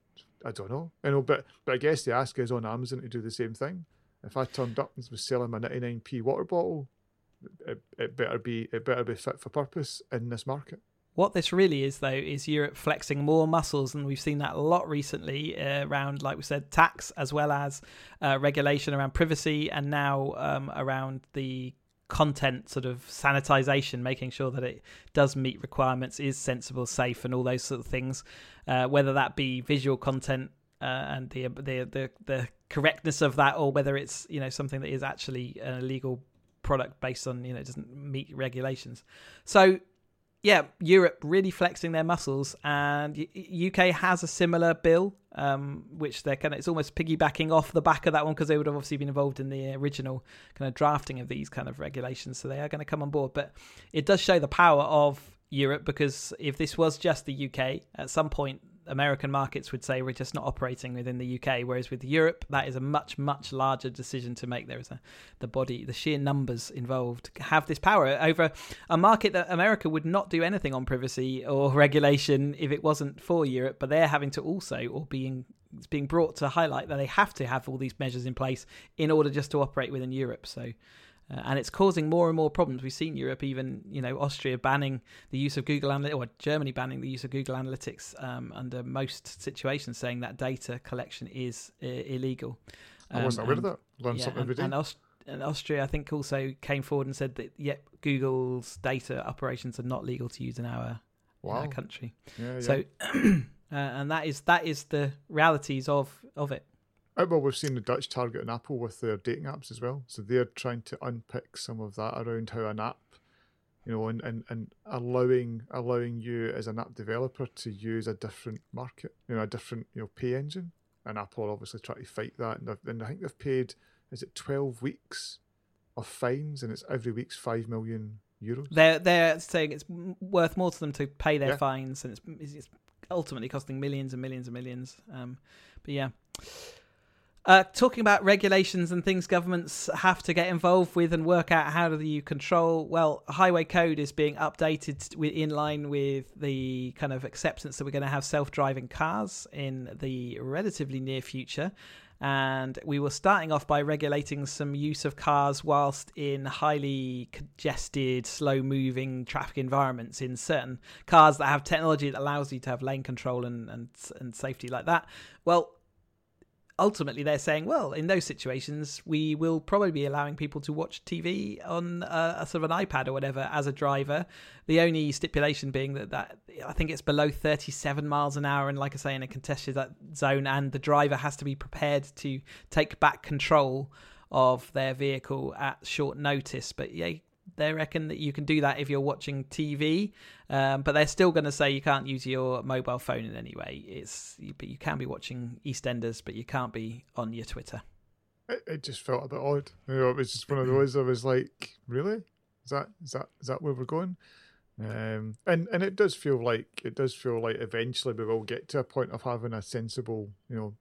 Speaker 2: I don't know. You know, but but I guess the ask is on Amazon to do the same thing. If I turned up and was selling my 99p water bottle, it, it better be it better be fit for purpose in this market.
Speaker 1: What this really is, though, is Europe flexing more muscles, and we've seen that a lot recently uh, around, like we said, tax as well as uh, regulation around privacy, and now um, around the content sort of sanitization, making sure that it does meet requirements, is sensible, safe, and all those sort of things. Uh, whether that be visual content uh, and the, the the the correctness of that, or whether it's you know something that is actually illegal product based on you know it doesn't meet regulations. So yeah, Europe really flexing their muscles, and UK has a similar bill, um, which they're kind of it's almost piggybacking off the back of that one because they would have obviously been involved in the original kind of drafting of these kind of regulations, so they are going to come on board. But it does show the power of Europe because if this was just the UK, at some point American markets would say we're just not operating within the UK, whereas with Europe, that is a much much larger decision to make. There is a the body, the sheer numbers involved have this power over a market that America would not do anything on privacy or regulation if it wasn't for Europe, but they're having to also or being being brought to highlight that they have to have all these measures in place in order just to operate within Europe. So uh, and it's causing more and more problems. We've seen Europe, even you know Austria banning the use of Google Analytics, or Germany banning the use of Google Analytics um, under most situations, saying that data collection is uh, illegal.
Speaker 2: Um, I wasn't aware of that. Learn yeah, something every day.
Speaker 1: And, Aust- and Austria, I think, also came forward and said that yep, Google's data operations are not legal to use in our, wow. in our country. Yeah, yeah. So, uh, and that is that is the realities of of it.
Speaker 2: Uh, well, we've seen the Dutch target Apple with their dating apps as well. So they're trying to unpick some of that around how an app, you know, and, and, and allowing allowing you as an app developer to use a different market, you know, a different you know pay engine. And Apple obviously try to fight that. And, and I think they've paid is it twelve weeks of fines, and it's every week's five million euros.
Speaker 1: They're they're saying it's worth more to them to pay their yeah. fines, and it's, it's ultimately costing millions and millions and millions. Um, but yeah. Uh, talking about regulations and things governments have to get involved with and work out how do you control. Well, highway code is being updated in line with the kind of acceptance that we're going to have self-driving cars in the relatively near future. And we were starting off by regulating some use of cars whilst in highly congested, slow moving traffic environments in certain cars that have technology that allows you to have lane control and, and, and safety like that. Well, ultimately they're saying, well, in those situations, we will probably be allowing people to watch TV on a, a, sort of an iPad or whatever as a driver. The only stipulation being that, that I think it's below 37 miles an hour, and like I say, in a contested uh, zone, and the driver has to be prepared to take back control of their vehicle at short notice. But yeah, they reckon that you can do that if you're watching TV, um, but they're still going to say you can't use your mobile phone in any way. It's but you can be watching EastEnders, but you can't be on your Twitter.
Speaker 2: It, it just felt a bit odd. You know, it was just one of those. I was like, really? Is that is that is that where we're going? Um, and and it does feel like it does feel like eventually we will get to a point of having a sensible, you know,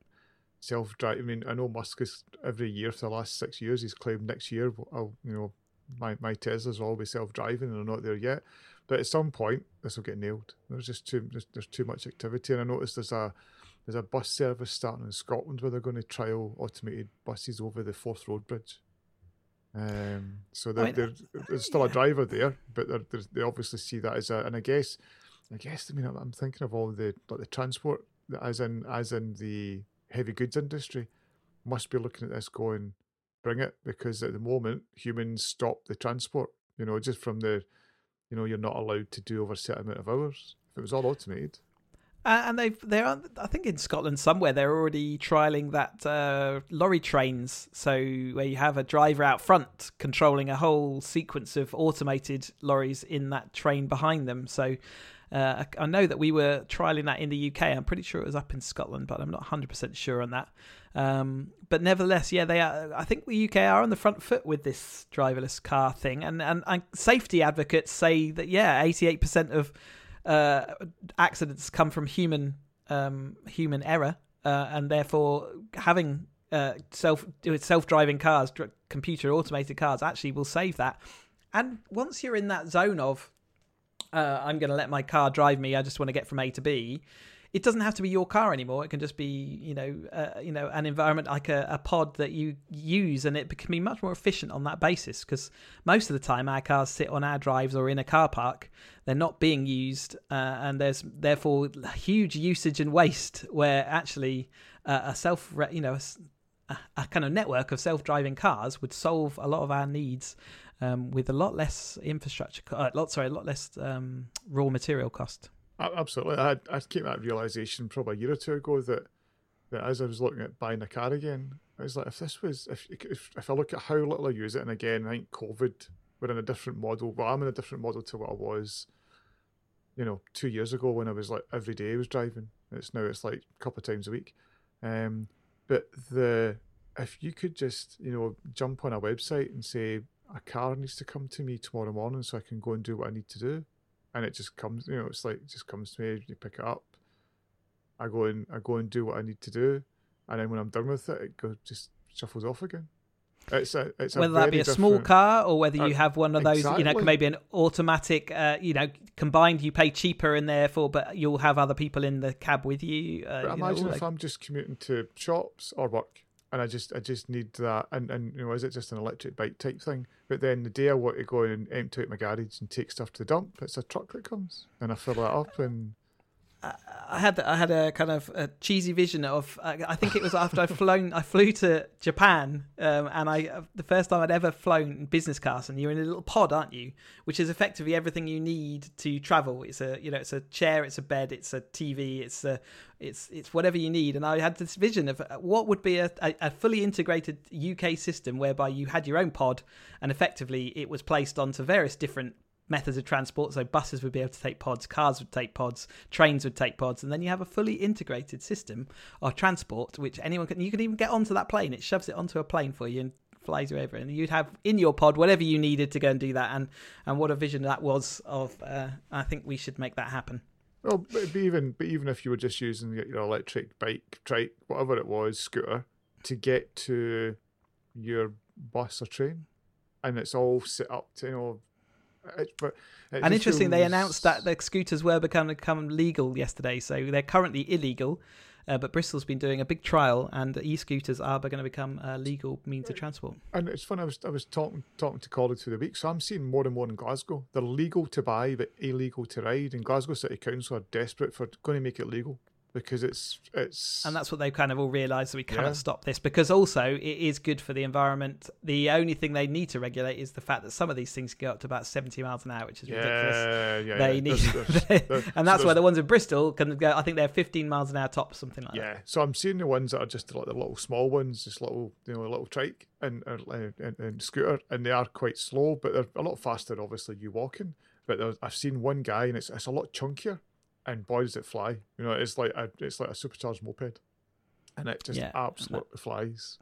Speaker 2: self drive. I mean, I know Musk is every year for the last six years he's claimed next year I'll you know my, my Teslas will all be self driving and they're not there yet. But at some point, this will get nailed. There's just too there's, there's too much activity, and I noticed there's a there's a bus service starting in Scotland where they're going to trial automated buses over the Forth Road Bridge. Um, so they're, they're, there's still a driver there, but they're, they obviously see that as a. And I guess, I guess I mean I'm thinking of all the like the transport, as in as in the heavy goods industry, must be looking at this going bring it because at the moment humans stop the transport. You know, just from the, you know, you're not allowed to do over a certain amount of hours. If it was all automated.
Speaker 1: Uh, and they've they're I think in Scotland somewhere they're already trialing that uh, lorry trains. So where you have a driver out front controlling a whole sequence of automated lorries in that train behind them. So uh, I know that we were trialing that in the UK. I'm pretty sure it was up in Scotland, but I'm not 100% sure on that. Um, but nevertheless, yeah, they are. I think the UK are on the front foot with this driverless car thing, and and, and safety advocates say that yeah, 88% of uh, accidents come from human um, human error, uh, and therefore having uh, self self driving cars, computer automated cars, actually will save that. And once you're in that zone of uh, I'm going to let my car drive me. I just want to get from A to B. It doesn't have to be your car anymore. It can just be, you know, uh, you know, an environment like a, a, pod that you use, and it can be much more efficient on that basis. Because most of the time, our cars sit on our drives or in a car park. They're not being used, uh, and there's therefore huge usage and waste. Where actually, uh, a self, you know, a, a kind of network of self-driving cars would solve a lot of our needs um, with a lot less infrastructure, uh, lot sorry, a lot less um, raw material cost.
Speaker 2: Absolutely, I I came to that realization probably a year or two ago that that as I was looking at buying a car again, I was like, if this was if if, if I look at how little I use it, and again, I think COVID, we're in a different model. Well, I'm in a different model to what I was, you know, two years ago when I was like every day I was driving. It's now it's like a couple of times a week. Um, but the if you could just you know jump on a website and say a car needs to come to me tomorrow morning so I can go and do what I need to do. And it just comes, you know, it's like, it just comes to me, you pick it up. I go and I go and do what I need to do, and then when I'm done with it, it goes just shuffles off again. It's a, it's
Speaker 1: whether that be a small car or whether you uh, have one of those, exactly. you know, maybe an automatic, uh, you know, combined. You pay cheaper and therefore, but you'll have other people in the cab with you.
Speaker 2: Uh,
Speaker 1: you
Speaker 2: imagine
Speaker 1: know,
Speaker 2: if like... I'm just commuting to shops or work, and I just I just need that, and and you know, is it just an electric bike type thing? But then the day I want to go and empty out my garage and take stuff to the dump, it's a truck that comes, and I fill that up and
Speaker 1: I had I had a kind of a cheesy vision of I think it was after I'd flown I flew to Japan um, and I the first time I'd ever flown business class and you're in a little pod aren't you? Which is effectively everything you need to travel. It's a you know it's a chair it's a bed it's a TV it's a it's it's whatever you need. And I had this vision of uh, what would be a, a fully integrated UK system whereby you had your own pod and effectively it was placed onto various different methods of transport. So buses would be able to take pods, cars would take pods, trains would take pods, and then you have a fully integrated system of transport, which anyone can. You can even get onto that plane. It shoves it onto a plane for you and flies you over, and you'd have in your pod whatever you needed to go and do that. And and what a vision that was of. Uh, I think we should make that happen.
Speaker 2: Well, but even but even if you were just using your electric bike, trike, whatever it was, scooter, to get to your bus or train, and it's all set up to you know Uh,
Speaker 1: but uh, and interesting, they announced that the scooters were become become legal yesterday, so they're currently illegal. Uh, but Bristol's been doing a big trial, and e-scooters are going to become a legal means of uh, transport.
Speaker 2: And it's funny. I was I was talking talking to colleagues through the week, so I'm seeing more and more in Glasgow. They're legal to buy, but illegal to ride. And Glasgow City Council are desperate for going to make it legal because it's it's
Speaker 1: and that's what they've kind of all realised that we cannot yeah. stop this because also it is good for the environment. The only thing they need to regulate is the fact that some of these things go up to about seventy miles an hour, which is
Speaker 2: yeah,
Speaker 1: ridiculous.
Speaker 2: Yeah,
Speaker 1: they
Speaker 2: yeah.
Speaker 1: need, there's, there's, and that's so why the ones in Bristol can go. I think they're fifteen miles an hour top, something like
Speaker 2: yeah.
Speaker 1: that.
Speaker 2: Yeah, so I'm seeing the ones that are just like the little small ones, just little you know, a little trike and, and, and, and scooter, and they are quite slow, but they're a lot faster. Obviously, you walking. But I've seen one guy, and it's it's a lot chunkier and boy does it fly. You know, it's like a it's like a supercharged moped, and it just yeah, absolutely that, flies.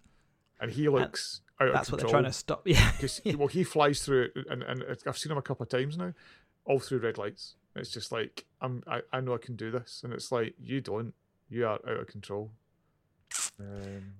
Speaker 2: And he looks and out
Speaker 1: That's
Speaker 2: what
Speaker 1: they're trying to stop. Yeah,
Speaker 2: well, he flies through it, and and I've seen him a couple of times now, all through red lights. It's just like I'm I, I know I can do this, and it's like you don't. You are out of control. Um,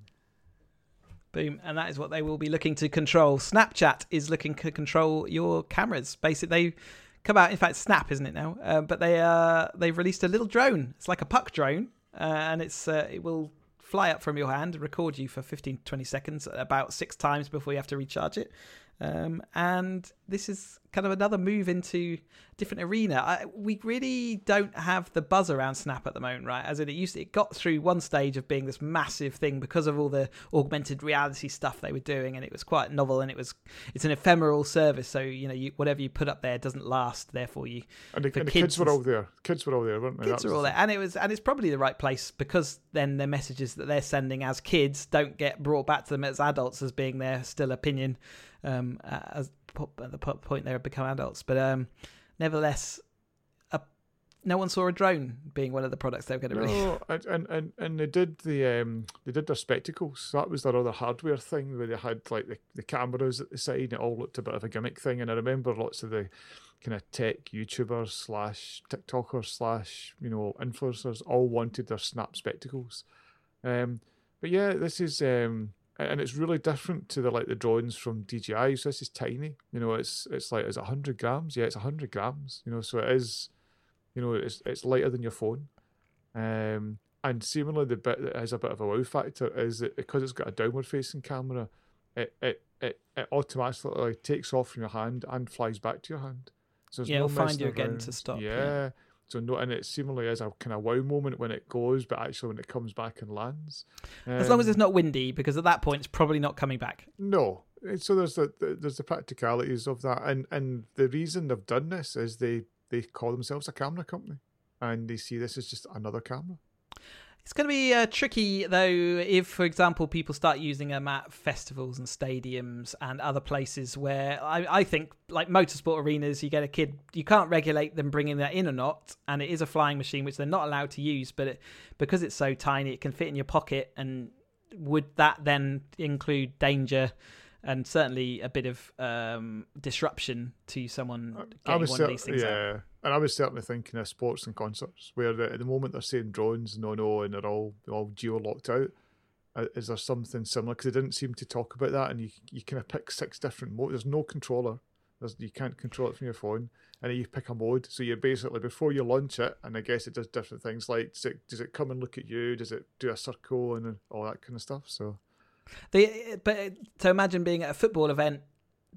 Speaker 1: Boom. And that is what they will be looking to control. Snapchat is looking to control your cameras. Basically, they come out. In fact, Snap, isn't it now? Uh, but they uh, they've released a little drone. It's like a puck drone, uh, and it's uh, it will fly up from your hand, record you for 15 20 seconds, about six times before you have to recharge it. Um, and this is kind of another move into a different arena. I, we really don't have the buzz around Snap at the moment, right? As it used, to, it got through one stage of being this massive thing because of all the augmented reality stuff they were doing, and it was quite novel. And it was, it's an ephemeral service, so you know, you, whatever you put up there doesn't last. Therefore, you
Speaker 2: and the, and the kids, kids, were all there. Kids were all there, weren't they?
Speaker 1: Kids were all there, and it was, and it's probably the right place because then the messages that they're sending as kids don't get brought back to them as adults as being their still opinion um, as at the point they had become adults. But um, nevertheless, a, no one saw a drone being one of the products they were going to release.
Speaker 2: No, and, and and they did the um, they did their spectacles. That was their other hardware thing where they had like the, the cameras at the side. And it all looked a bit of a gimmick thing. And I remember lots of the kind of tech YouTubers slash TikTokers slash you know influencers all wanted their snap spectacles. Um, but yeah, this is um, and it's really different to the like the drones from DJI. So this is tiny. You know, it's it's like it's hundred grams. Yeah, it's hundred grams. You know, so it is. You know, it's it's lighter than your phone. Um, and seemingly the bit that has a bit of a wow factor is that because it's got a downward facing camera, it it it, it automatically takes off from your hand and flies back to your hand.
Speaker 1: So yeah, no it'll find you again to stop.
Speaker 2: Yeah. yeah. So no, and it seemingly is a kind of wow moment when it goes, but actually when it comes back and lands.
Speaker 1: Um, as long as it's um, not windy, because at that point it's probably not coming back.
Speaker 2: No, so there's the, the there's the practicalities of that, and and the reason they've done this is they they call themselves a camera company, and they see this as just another camera.
Speaker 1: It's going to be uh, tricky though if, for example, people start using them at festivals and stadiums and other places where I, I think, like motorsport arenas, you get a kid, you can't regulate them bringing that in or not, and it is a flying machine which they're not allowed to use, but it, because it's so tiny, it can fit in your pocket. And would that then include danger? And certainly a bit of um, disruption to someone
Speaker 2: I
Speaker 1: getting
Speaker 2: was
Speaker 1: one
Speaker 2: cer-
Speaker 1: of these things out.
Speaker 2: yeah, and I was certainly thinking of sports and concerts where at the moment they're saying drones, no, no, and they're all they're all geo locked out. Uh, Is there something similar? Because they didn't seem to talk about that, and you you kind of pick six different modes. There's no controller. There's, you can't control it from your phone, and you pick a mode. So you're basically before you launch it, and I guess it does different things. Like does it does it come and look at you? Does it do a circle and all that kind of stuff? So
Speaker 1: The, but to imagine being at a football event,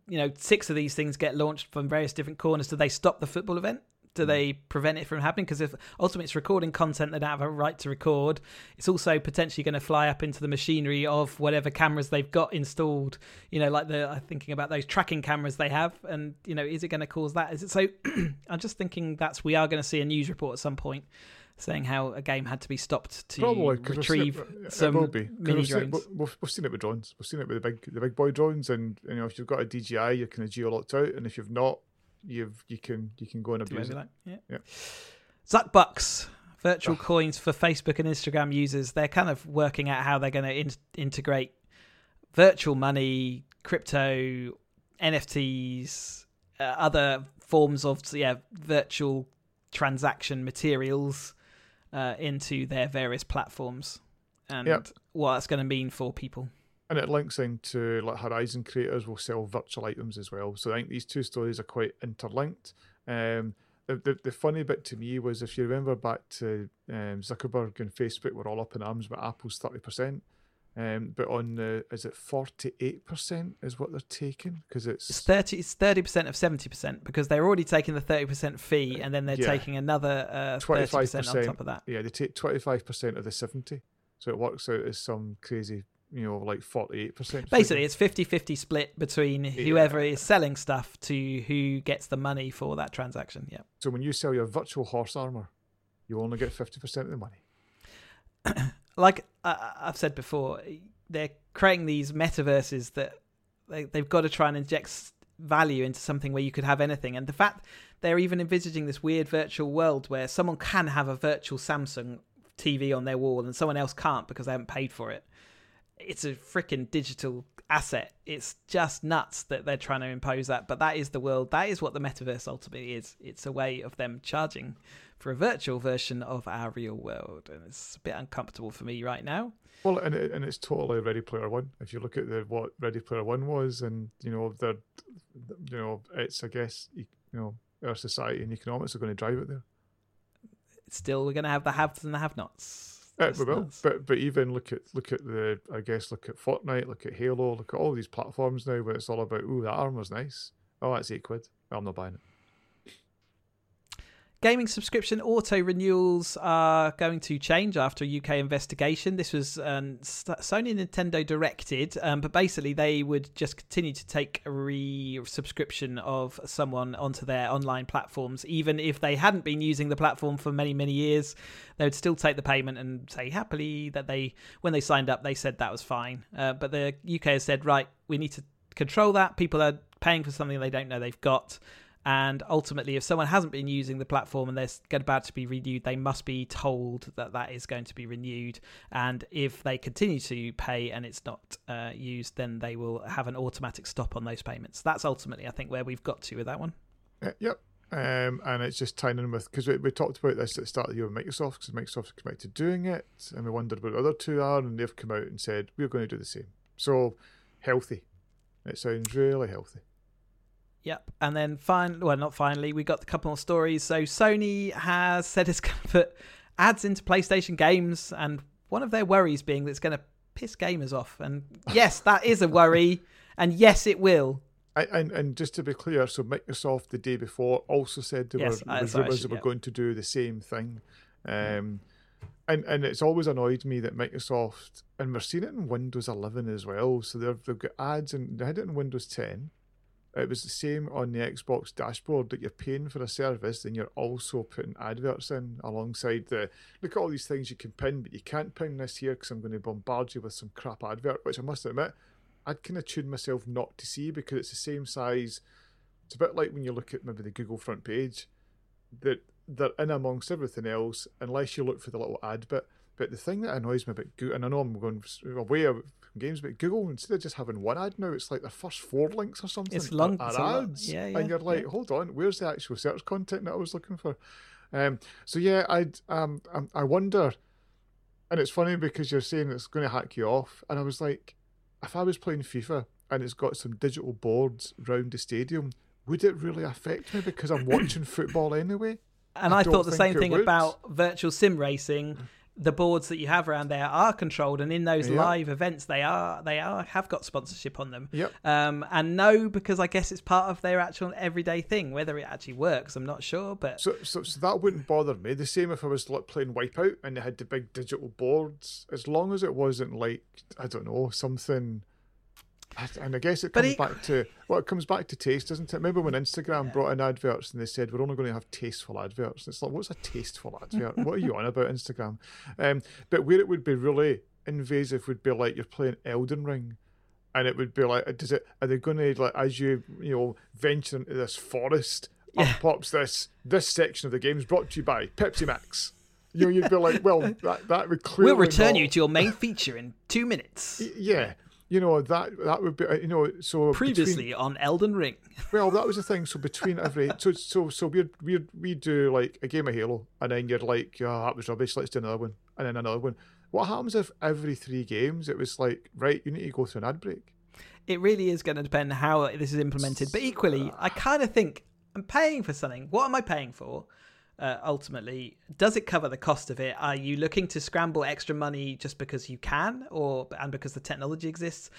Speaker 1: you know, six of these things get launched from various different corners. Do they stop the football event? Do hmm. they prevent it from happening? Because if ultimately it's recording content they don't have a right to record, it's also potentially going to fly up into the machinery of whatever cameras they've got installed. You know, like the I'm thinking about those tracking cameras they have, and you know, is it going to cause that? Is it so? I'm just thinking that's we are going to see a news report at some point saying how a game had to be stopped to
Speaker 2: probably 'cause we've it-
Speaker 1: retrieve uh,
Speaker 2: it
Speaker 1: some
Speaker 2: will be. 'Cause
Speaker 1: mini
Speaker 2: we've seen,
Speaker 1: drones.
Speaker 2: we- we've, we've seen it with drones. We've seen it with the big the big boy drones, and you know if you've got a DJI, you're kind of geo locked out, and if you've not, you've you can you can go and
Speaker 1: Do
Speaker 2: abuse
Speaker 1: whatever
Speaker 2: it.
Speaker 1: like. Yeah.
Speaker 2: Yeah.
Speaker 1: Zuckbucks, virtual
Speaker 2: Ugh.
Speaker 1: coins for Facebook and Instagram users. They're kind of working out how they're going to in- integrate virtual money, crypto, NFTs, uh, other forms of yeah virtual transaction materials uh, into their various platforms, and
Speaker 2: Yep.
Speaker 1: what that's going to mean for people.
Speaker 2: And it links into like Horizon creators will sell virtual items as well. So I think these two stories are quite interlinked. Um, the, the the funny bit to me was if you remember back to um, Zuckerberg and Facebook were all up in arms about Apple's thirty percent. Um, but on the is it forty eight percent is what they're taking because
Speaker 1: It's
Speaker 2: it's
Speaker 1: thirty. It's thirty percent of seventy percent because they're already taking the thirty percent fee, and then they're
Speaker 2: Yeah.
Speaker 1: taking another uh, thirty percent on
Speaker 2: 25%.
Speaker 1: top of that.
Speaker 2: yeah they take twenty five percent of the seventy, so it works out as some crazy you know like forty eight percent.
Speaker 1: Basically, it's 50-50 split between whoever is selling stuff to who gets the money for that transaction. Yeah.
Speaker 2: so when you sell your virtual horse armor, you only get fifty percent of the money.
Speaker 1: like I've said before, they're creating these metaverses that they, they've got to try and inject value into something where you could have anything. And the fact they're even envisaging this weird virtual world where someone can have a virtual Samsung TV on their wall and someone else can't because they haven't paid for it. It's a freaking digital asset. It's just nuts that they're trying to impose that. But that is the world. That is what the metaverse ultimately is. It's a way of them charging for a virtual version of our real world. And it's a bit uncomfortable for me right now.
Speaker 2: Well, and it, and it's totally Ready Player One. If you look at the what Ready Player One was, and you know, they're, you know, it's I guess you know our society and economics are going to drive it there.
Speaker 1: Still, we're going to have the haves and the have-nots.
Speaker 2: Uh,
Speaker 1: That's
Speaker 2: we will, but but even look at look at the I guess look at Fortnite, look at Halo, look at all these platforms now where it's all about ooh that armor's nice. Oh, that's eight quid. well, I'm not buying it.
Speaker 1: Gaming subscription auto renewals are going to change after a UK investigation. This was um, Sony Nintendo directed, um, but basically they would just continue to take a re subscription of someone onto their online platforms, even if they hadn't been using the platform for many, many years. They would still take the payment and say happily that they, when they signed up, they said that was fine. Uh, but the UK has said, right, we need to control that. People are paying for something they don't know they've got. And ultimately, if someone hasn't been using the platform and they're about to be renewed, they must be told that that is going to be renewed. And if they continue to pay and it's not uh, used, then they will have an automatic stop on those payments. That's ultimately, I think, where we've got to with that one.
Speaker 2: Uh, yep. Um, and it's just tying in with because we, we talked about this at the start of the year with Microsoft because Microsoft committed to doing it, and we wondered what the other two are, and they've come out and said we're going to do the same. So healthy. It sounds really healthy.
Speaker 1: Yep. And then finally, well, not finally, we got a couple more stories. So Sony has said it's gonna put ads into PlayStation games and one of their worries being that it's gonna piss gamers off. And yes, that is a worry. And yes it will.
Speaker 2: I, and and just to be clear, so Microsoft the day before also said there
Speaker 1: Yes,
Speaker 2: were there was
Speaker 1: sorry,
Speaker 2: rumors
Speaker 1: that
Speaker 2: they were
Speaker 1: yeah.
Speaker 2: going to do the same thing. Um, and and it's always annoyed me that Microsoft and we're seeing it in Windows 11 as well. So they've they've got ads and they had it in Windows 10. It was the same on the Xbox dashboard that you're paying for a service, then you're also putting adverts in alongside the look at all these things you can pin, but you can't pin this here because I'm going to bombard you with some crap advert, which I must admit I'd kind of tune myself not to see because it's the same size. It's a bit like when you look at maybe the Google front page, that they're in amongst everything else, unless you look for the little ad bit. But the thing that annoys me about Google, and I know I'm going way from games, but Google instead of just having one ad now, it's like the first four links or something.
Speaker 1: It's long
Speaker 2: are, ads,
Speaker 1: yeah, yeah,
Speaker 2: and you're like,
Speaker 1: yeah.
Speaker 2: hold on, where's the actual search content that I was looking for? Um, so yeah, I'd um, um, I wonder, and it's funny because you're saying it's going to hack you off, and I was like, if I was playing FIFA and it's got some digital boards round the stadium, would it really affect me because I'm watching football anyway?
Speaker 1: And
Speaker 2: I
Speaker 1: I, thought the same thing
Speaker 2: would.
Speaker 1: about virtual sim racing. The boards that you have around there are controlled, and in those
Speaker 2: Yeah.
Speaker 1: live events, they are they are have got sponsorship on them.
Speaker 2: Yep.
Speaker 1: Um, and no, because I guess it's part of their actual everyday thing. Whether it actually works, I'm not sure. But
Speaker 2: So, so, so that wouldn't bother me. The same if I was like playing Wipeout and they had the big digital boards, as long as it wasn't like I don't know something. And I guess it comes back to well, it comes back to taste, doesn't it? Remember when Instagram brought in adverts and they said we're only going to have tasteful adverts? It's like, what's a tasteful advert? what are you on about, Instagram? Um, but where it would be really invasive would be like you're playing Elden Ring, and it would be like, does it? Are they going to like as you you know venture into this forest?
Speaker 1: Yeah.
Speaker 2: Up pops this this section of the game is brought to you by Pepsi Max. You know, you'd be like, well, that that would clearly
Speaker 1: we'll return
Speaker 2: not-
Speaker 1: you to your main feature in two minutes.
Speaker 2: yeah. You know that that would be uh, you know so between-
Speaker 1: Previously on Elden Ring.
Speaker 2: well, that was the thing. So between every, so so so we we we do like a game of Halo, and then you're like, oh, that was rubbish. Let's do another one, and then another one. What happens if every three games it was like, right, you need to go through an ad break?
Speaker 1: it really is going to depend how this is implemented. But equally, I kind of think I'm paying for something. What am I paying for? Uh, ultimately, does it cover the cost of it? Are you looking to scramble extra money just because you can, or and because the technology exists?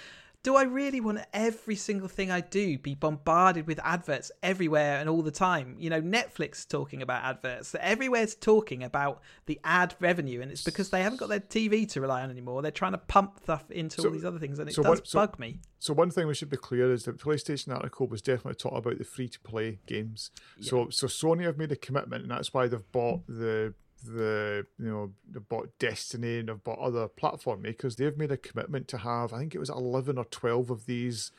Speaker 1: Do I really want every single thing I do be bombarded with adverts everywhere and all the time? You know, Netflix is talking about adverts. Everywhere's talking about the ad revenue, and it's because they haven't got their TV to rely on anymore. They're trying to pump stuff into
Speaker 2: So-
Speaker 1: all these other things, and it
Speaker 2: so
Speaker 1: does
Speaker 2: so-
Speaker 1: bug me.
Speaker 2: So one thing we should be clear is that the PlayStation article was definitely talking about the free to play games. So so Sony have made a commitment, and that's why they've bought the the you know they've bought Destiny and they've bought other platform makers. They've made a commitment to have I think it was eleven or twelve of these.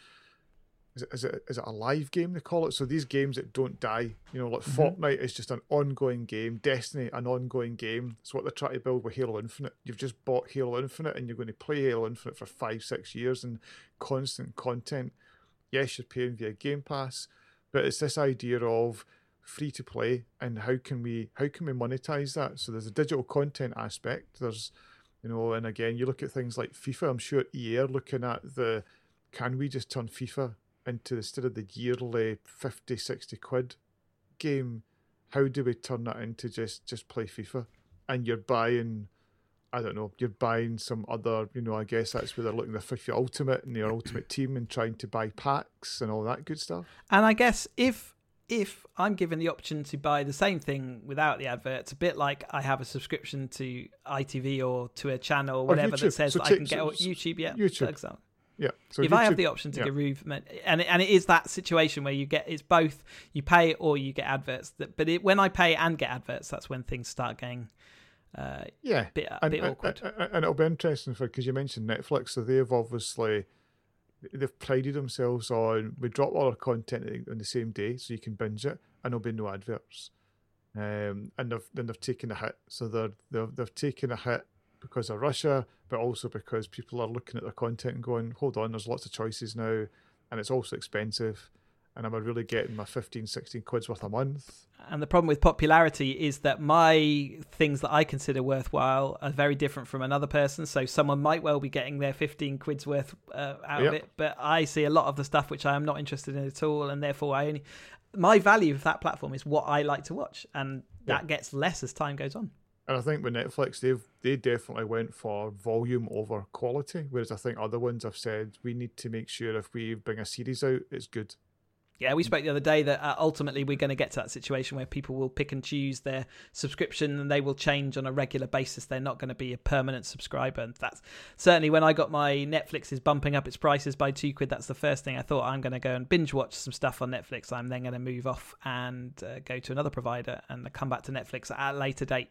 Speaker 2: Is it, is it is it a live game they call it? So these games that don't die, you know, like mm-hmm. Fortnite is just an ongoing game. Destiny, an ongoing game. It's what they're trying to build with Halo Infinite. You've just bought Halo Infinite, and you're going to play Halo Infinite for five, six years, and constant content. Yes, you're paying via Game Pass, but it's this idea of free to play and how can we how can we monetize that? So there's a digital content aspect. There's you know, and again, you look at things like FIFA. I'm sure EA are looking at the can we just turn FIFA into instead of the yearly 50, 60 quid game, how do we turn that into just just play FIFA? And you're buying I don't know, you're buying some other, you know, I guess that's where they're looking at FIFA Ultimate and their Ultimate Team and trying to buy packs and all that good stuff.
Speaker 1: And I guess if if I'm given the option to buy the same thing without the adverts, a bit like I have a subscription to ITV or to a channel or whatever
Speaker 2: YouTube.
Speaker 1: that says
Speaker 2: So
Speaker 1: that I
Speaker 2: take-
Speaker 1: can get
Speaker 2: so-
Speaker 1: YouTube, yeah,
Speaker 2: YouTube.
Speaker 1: for example.
Speaker 2: Yeah. So
Speaker 1: if I have the option to
Speaker 2: yeah.
Speaker 1: remove and it, and it is that situation where you get it's both you pay or you get adverts. That, but it, when I pay and get adverts, that's when things start getting uh,
Speaker 2: yeah,
Speaker 1: bit a
Speaker 2: and,
Speaker 1: bit
Speaker 2: and-
Speaker 1: awkward.
Speaker 2: and- and it'll be interesting for because you mentioned Netflix, so they've obviously they've prided themselves on we drop all our content on the same day, so you can binge it, and there'll be no adverts. Um, and they've then they've taken a hit, so they're they've, they've taken a hit because of Russia, but also because people are looking at their content and going, hold on, there's lots of choices now, and it's also expensive. And am I really getting my 15, 16 quid's worth a month?
Speaker 1: And the problem with popularity is that my things that I consider worthwhile are very different from another person. So someone might well be getting their 15 quid's worth uh, out
Speaker 2: Yep.
Speaker 1: of it, but I see a lot of the stuff which I am not interested in at all. And therefore, I only. My value of that platform is what I like to watch. And that
Speaker 2: Yeah.
Speaker 1: gets less as time goes on.
Speaker 2: And I think with Netflix, they've they definitely went for volume over quality, whereas I think other ones have said we need to make sure if we bring a series out, it's good.
Speaker 1: Yeah, we spoke the other day that uh, ultimately we're going to get to that situation where people will pick and choose their subscription and they will change on a regular basis. They're not going to be a permanent subscriber. And that's certainly when I got my Netflix is bumping up its prices by two quid. That's the first thing I thought. I'm going to go and binge watch some stuff on Netflix. I'm then going to move off and uh, go to another provider and come back to Netflix at a later date.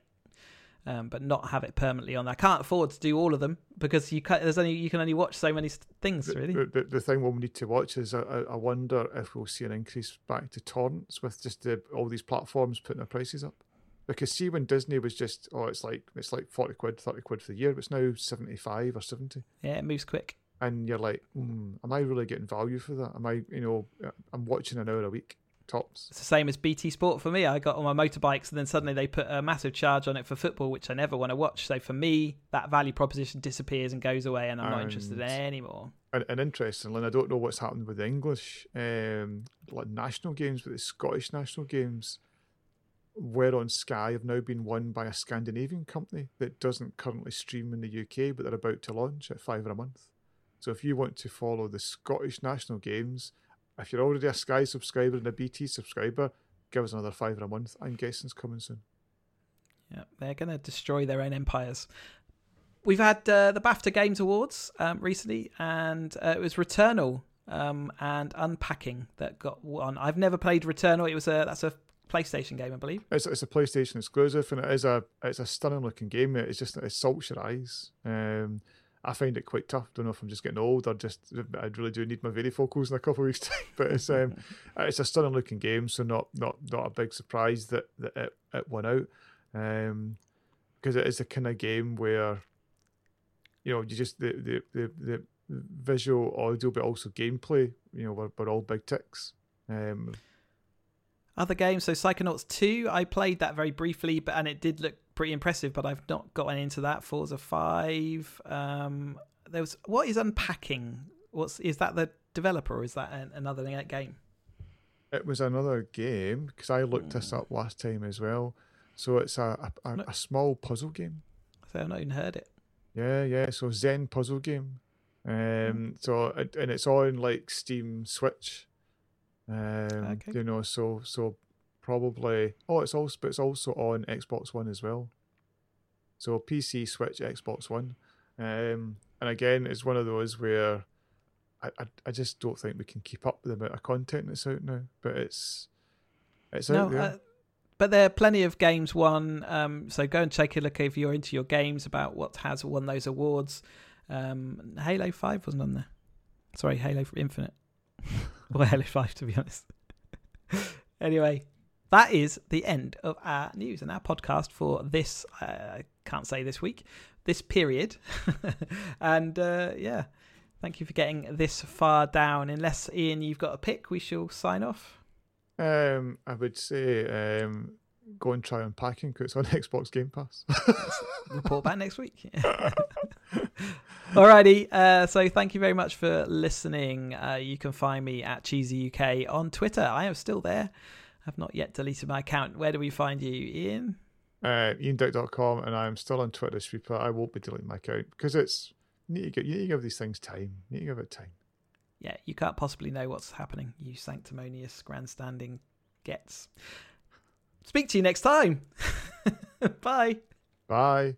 Speaker 1: Um, but not have it permanently on. I can't afford to do all of them because you can, there's only you can only watch so many things really.
Speaker 2: The, the, the thing we'll need to watch is I, I I wonder if we'll see an increase back to torrents with just the, all these platforms putting their prices up. Because see when Disney was just oh it's like it's like forty quid, thirty quid for the year, but it's now seventy five or seventy.
Speaker 1: Yeah, it moves quick.
Speaker 2: and you're like, mm, am I really getting value for that? Am I, you know, I'm watching an hour a week tops.
Speaker 1: It's the same as BT Sport for me. I got on my motorbikes, and then suddenly they put a massive charge on it for football, which I never want to watch. So for me, that value proposition disappears and goes away, and I'm and, not interested anymore.
Speaker 2: And, and interestingly, I don't know what's happened with the English um, like national games, but the Scottish national games were on Sky have now been won by a Scandinavian company that doesn't currently stream in the UK, but they're about to launch at five a month. So if you want to follow the Scottish national games if you're already a Sky subscriber and a BT subscriber, give us another five a month. I'm guessing it's coming soon.
Speaker 1: Yeah, they're going to destroy their own empires. We've had uh, the BAFTA Games Awards um, recently, and uh, it was Returnal um, and Unpacking that got one. I've never played Returnal. It was a that's a PlayStation game, I believe.
Speaker 2: It's, it's a PlayStation exclusive, and it is a it's a stunning looking game. It's just it salts your eyes. Um, I find it quite tough. Don't know if I'm just getting old or just I really do need my varifocals in a couple of weeks' time. But it's um, it's a stunning looking game, so not not not a big surprise that, that it, it won out. Um, because it is a kind of game where you know you just the the the, the visual audio but also gameplay you know we're all big ticks um
Speaker 1: other games so psychonauts 2 i played that very briefly but and it did look pretty impressive, but I've not gotten into that. Forza Five. Um, there was what is unpacking? What's is that the developer or is that an, another game?
Speaker 2: It was another game because I looked mm. this hmm. up last time as well. So it's a a, a, a small puzzle game.
Speaker 1: So I've not even heard it.
Speaker 2: Yeah, yeah. So Zen puzzle game. Um, mm. so and it's on like Steam, Switch. Um, okay. you know, so so probably. Oh, it's also but it's also on Xbox One as well. So PC, Switch, Xbox One, um, and again, it's one of those where I, I, I just don't think we can keep up with the amount of content that's out now. But it's it's no, out there. Uh,
Speaker 1: but there are plenty of games won. Um, so go and take a look if you're into your games about what has won those awards. Um, Halo Five wasn't on there. Sorry, Halo Infinite. or Halo Five, to be honest. anyway, that is the end of our news and our podcast for this. Uh, I can't say this week, this period. and uh, yeah, thank you for getting this far down. Unless Ian, you've got a pick, we shall sign off.
Speaker 2: Um, I would say um, go and try unpacking because it's on Xbox Game Pass.
Speaker 1: Report back next week. Alrighty, uh, so thank you very much for listening. Uh, you can find me at Cheesy UK on Twitter. I am still there. I've not yet deleted my account. Where do we find you, Ian?
Speaker 2: Uh, IanDuck.com, and I'm still on Twitter, Sweeper. I won't be deleting my account because it's you need get you need to give these things time. You need to give it time.
Speaker 1: Yeah, you can't possibly know what's happening. You sanctimonious, grandstanding gets. Speak to you next time. Bye.
Speaker 2: Bye.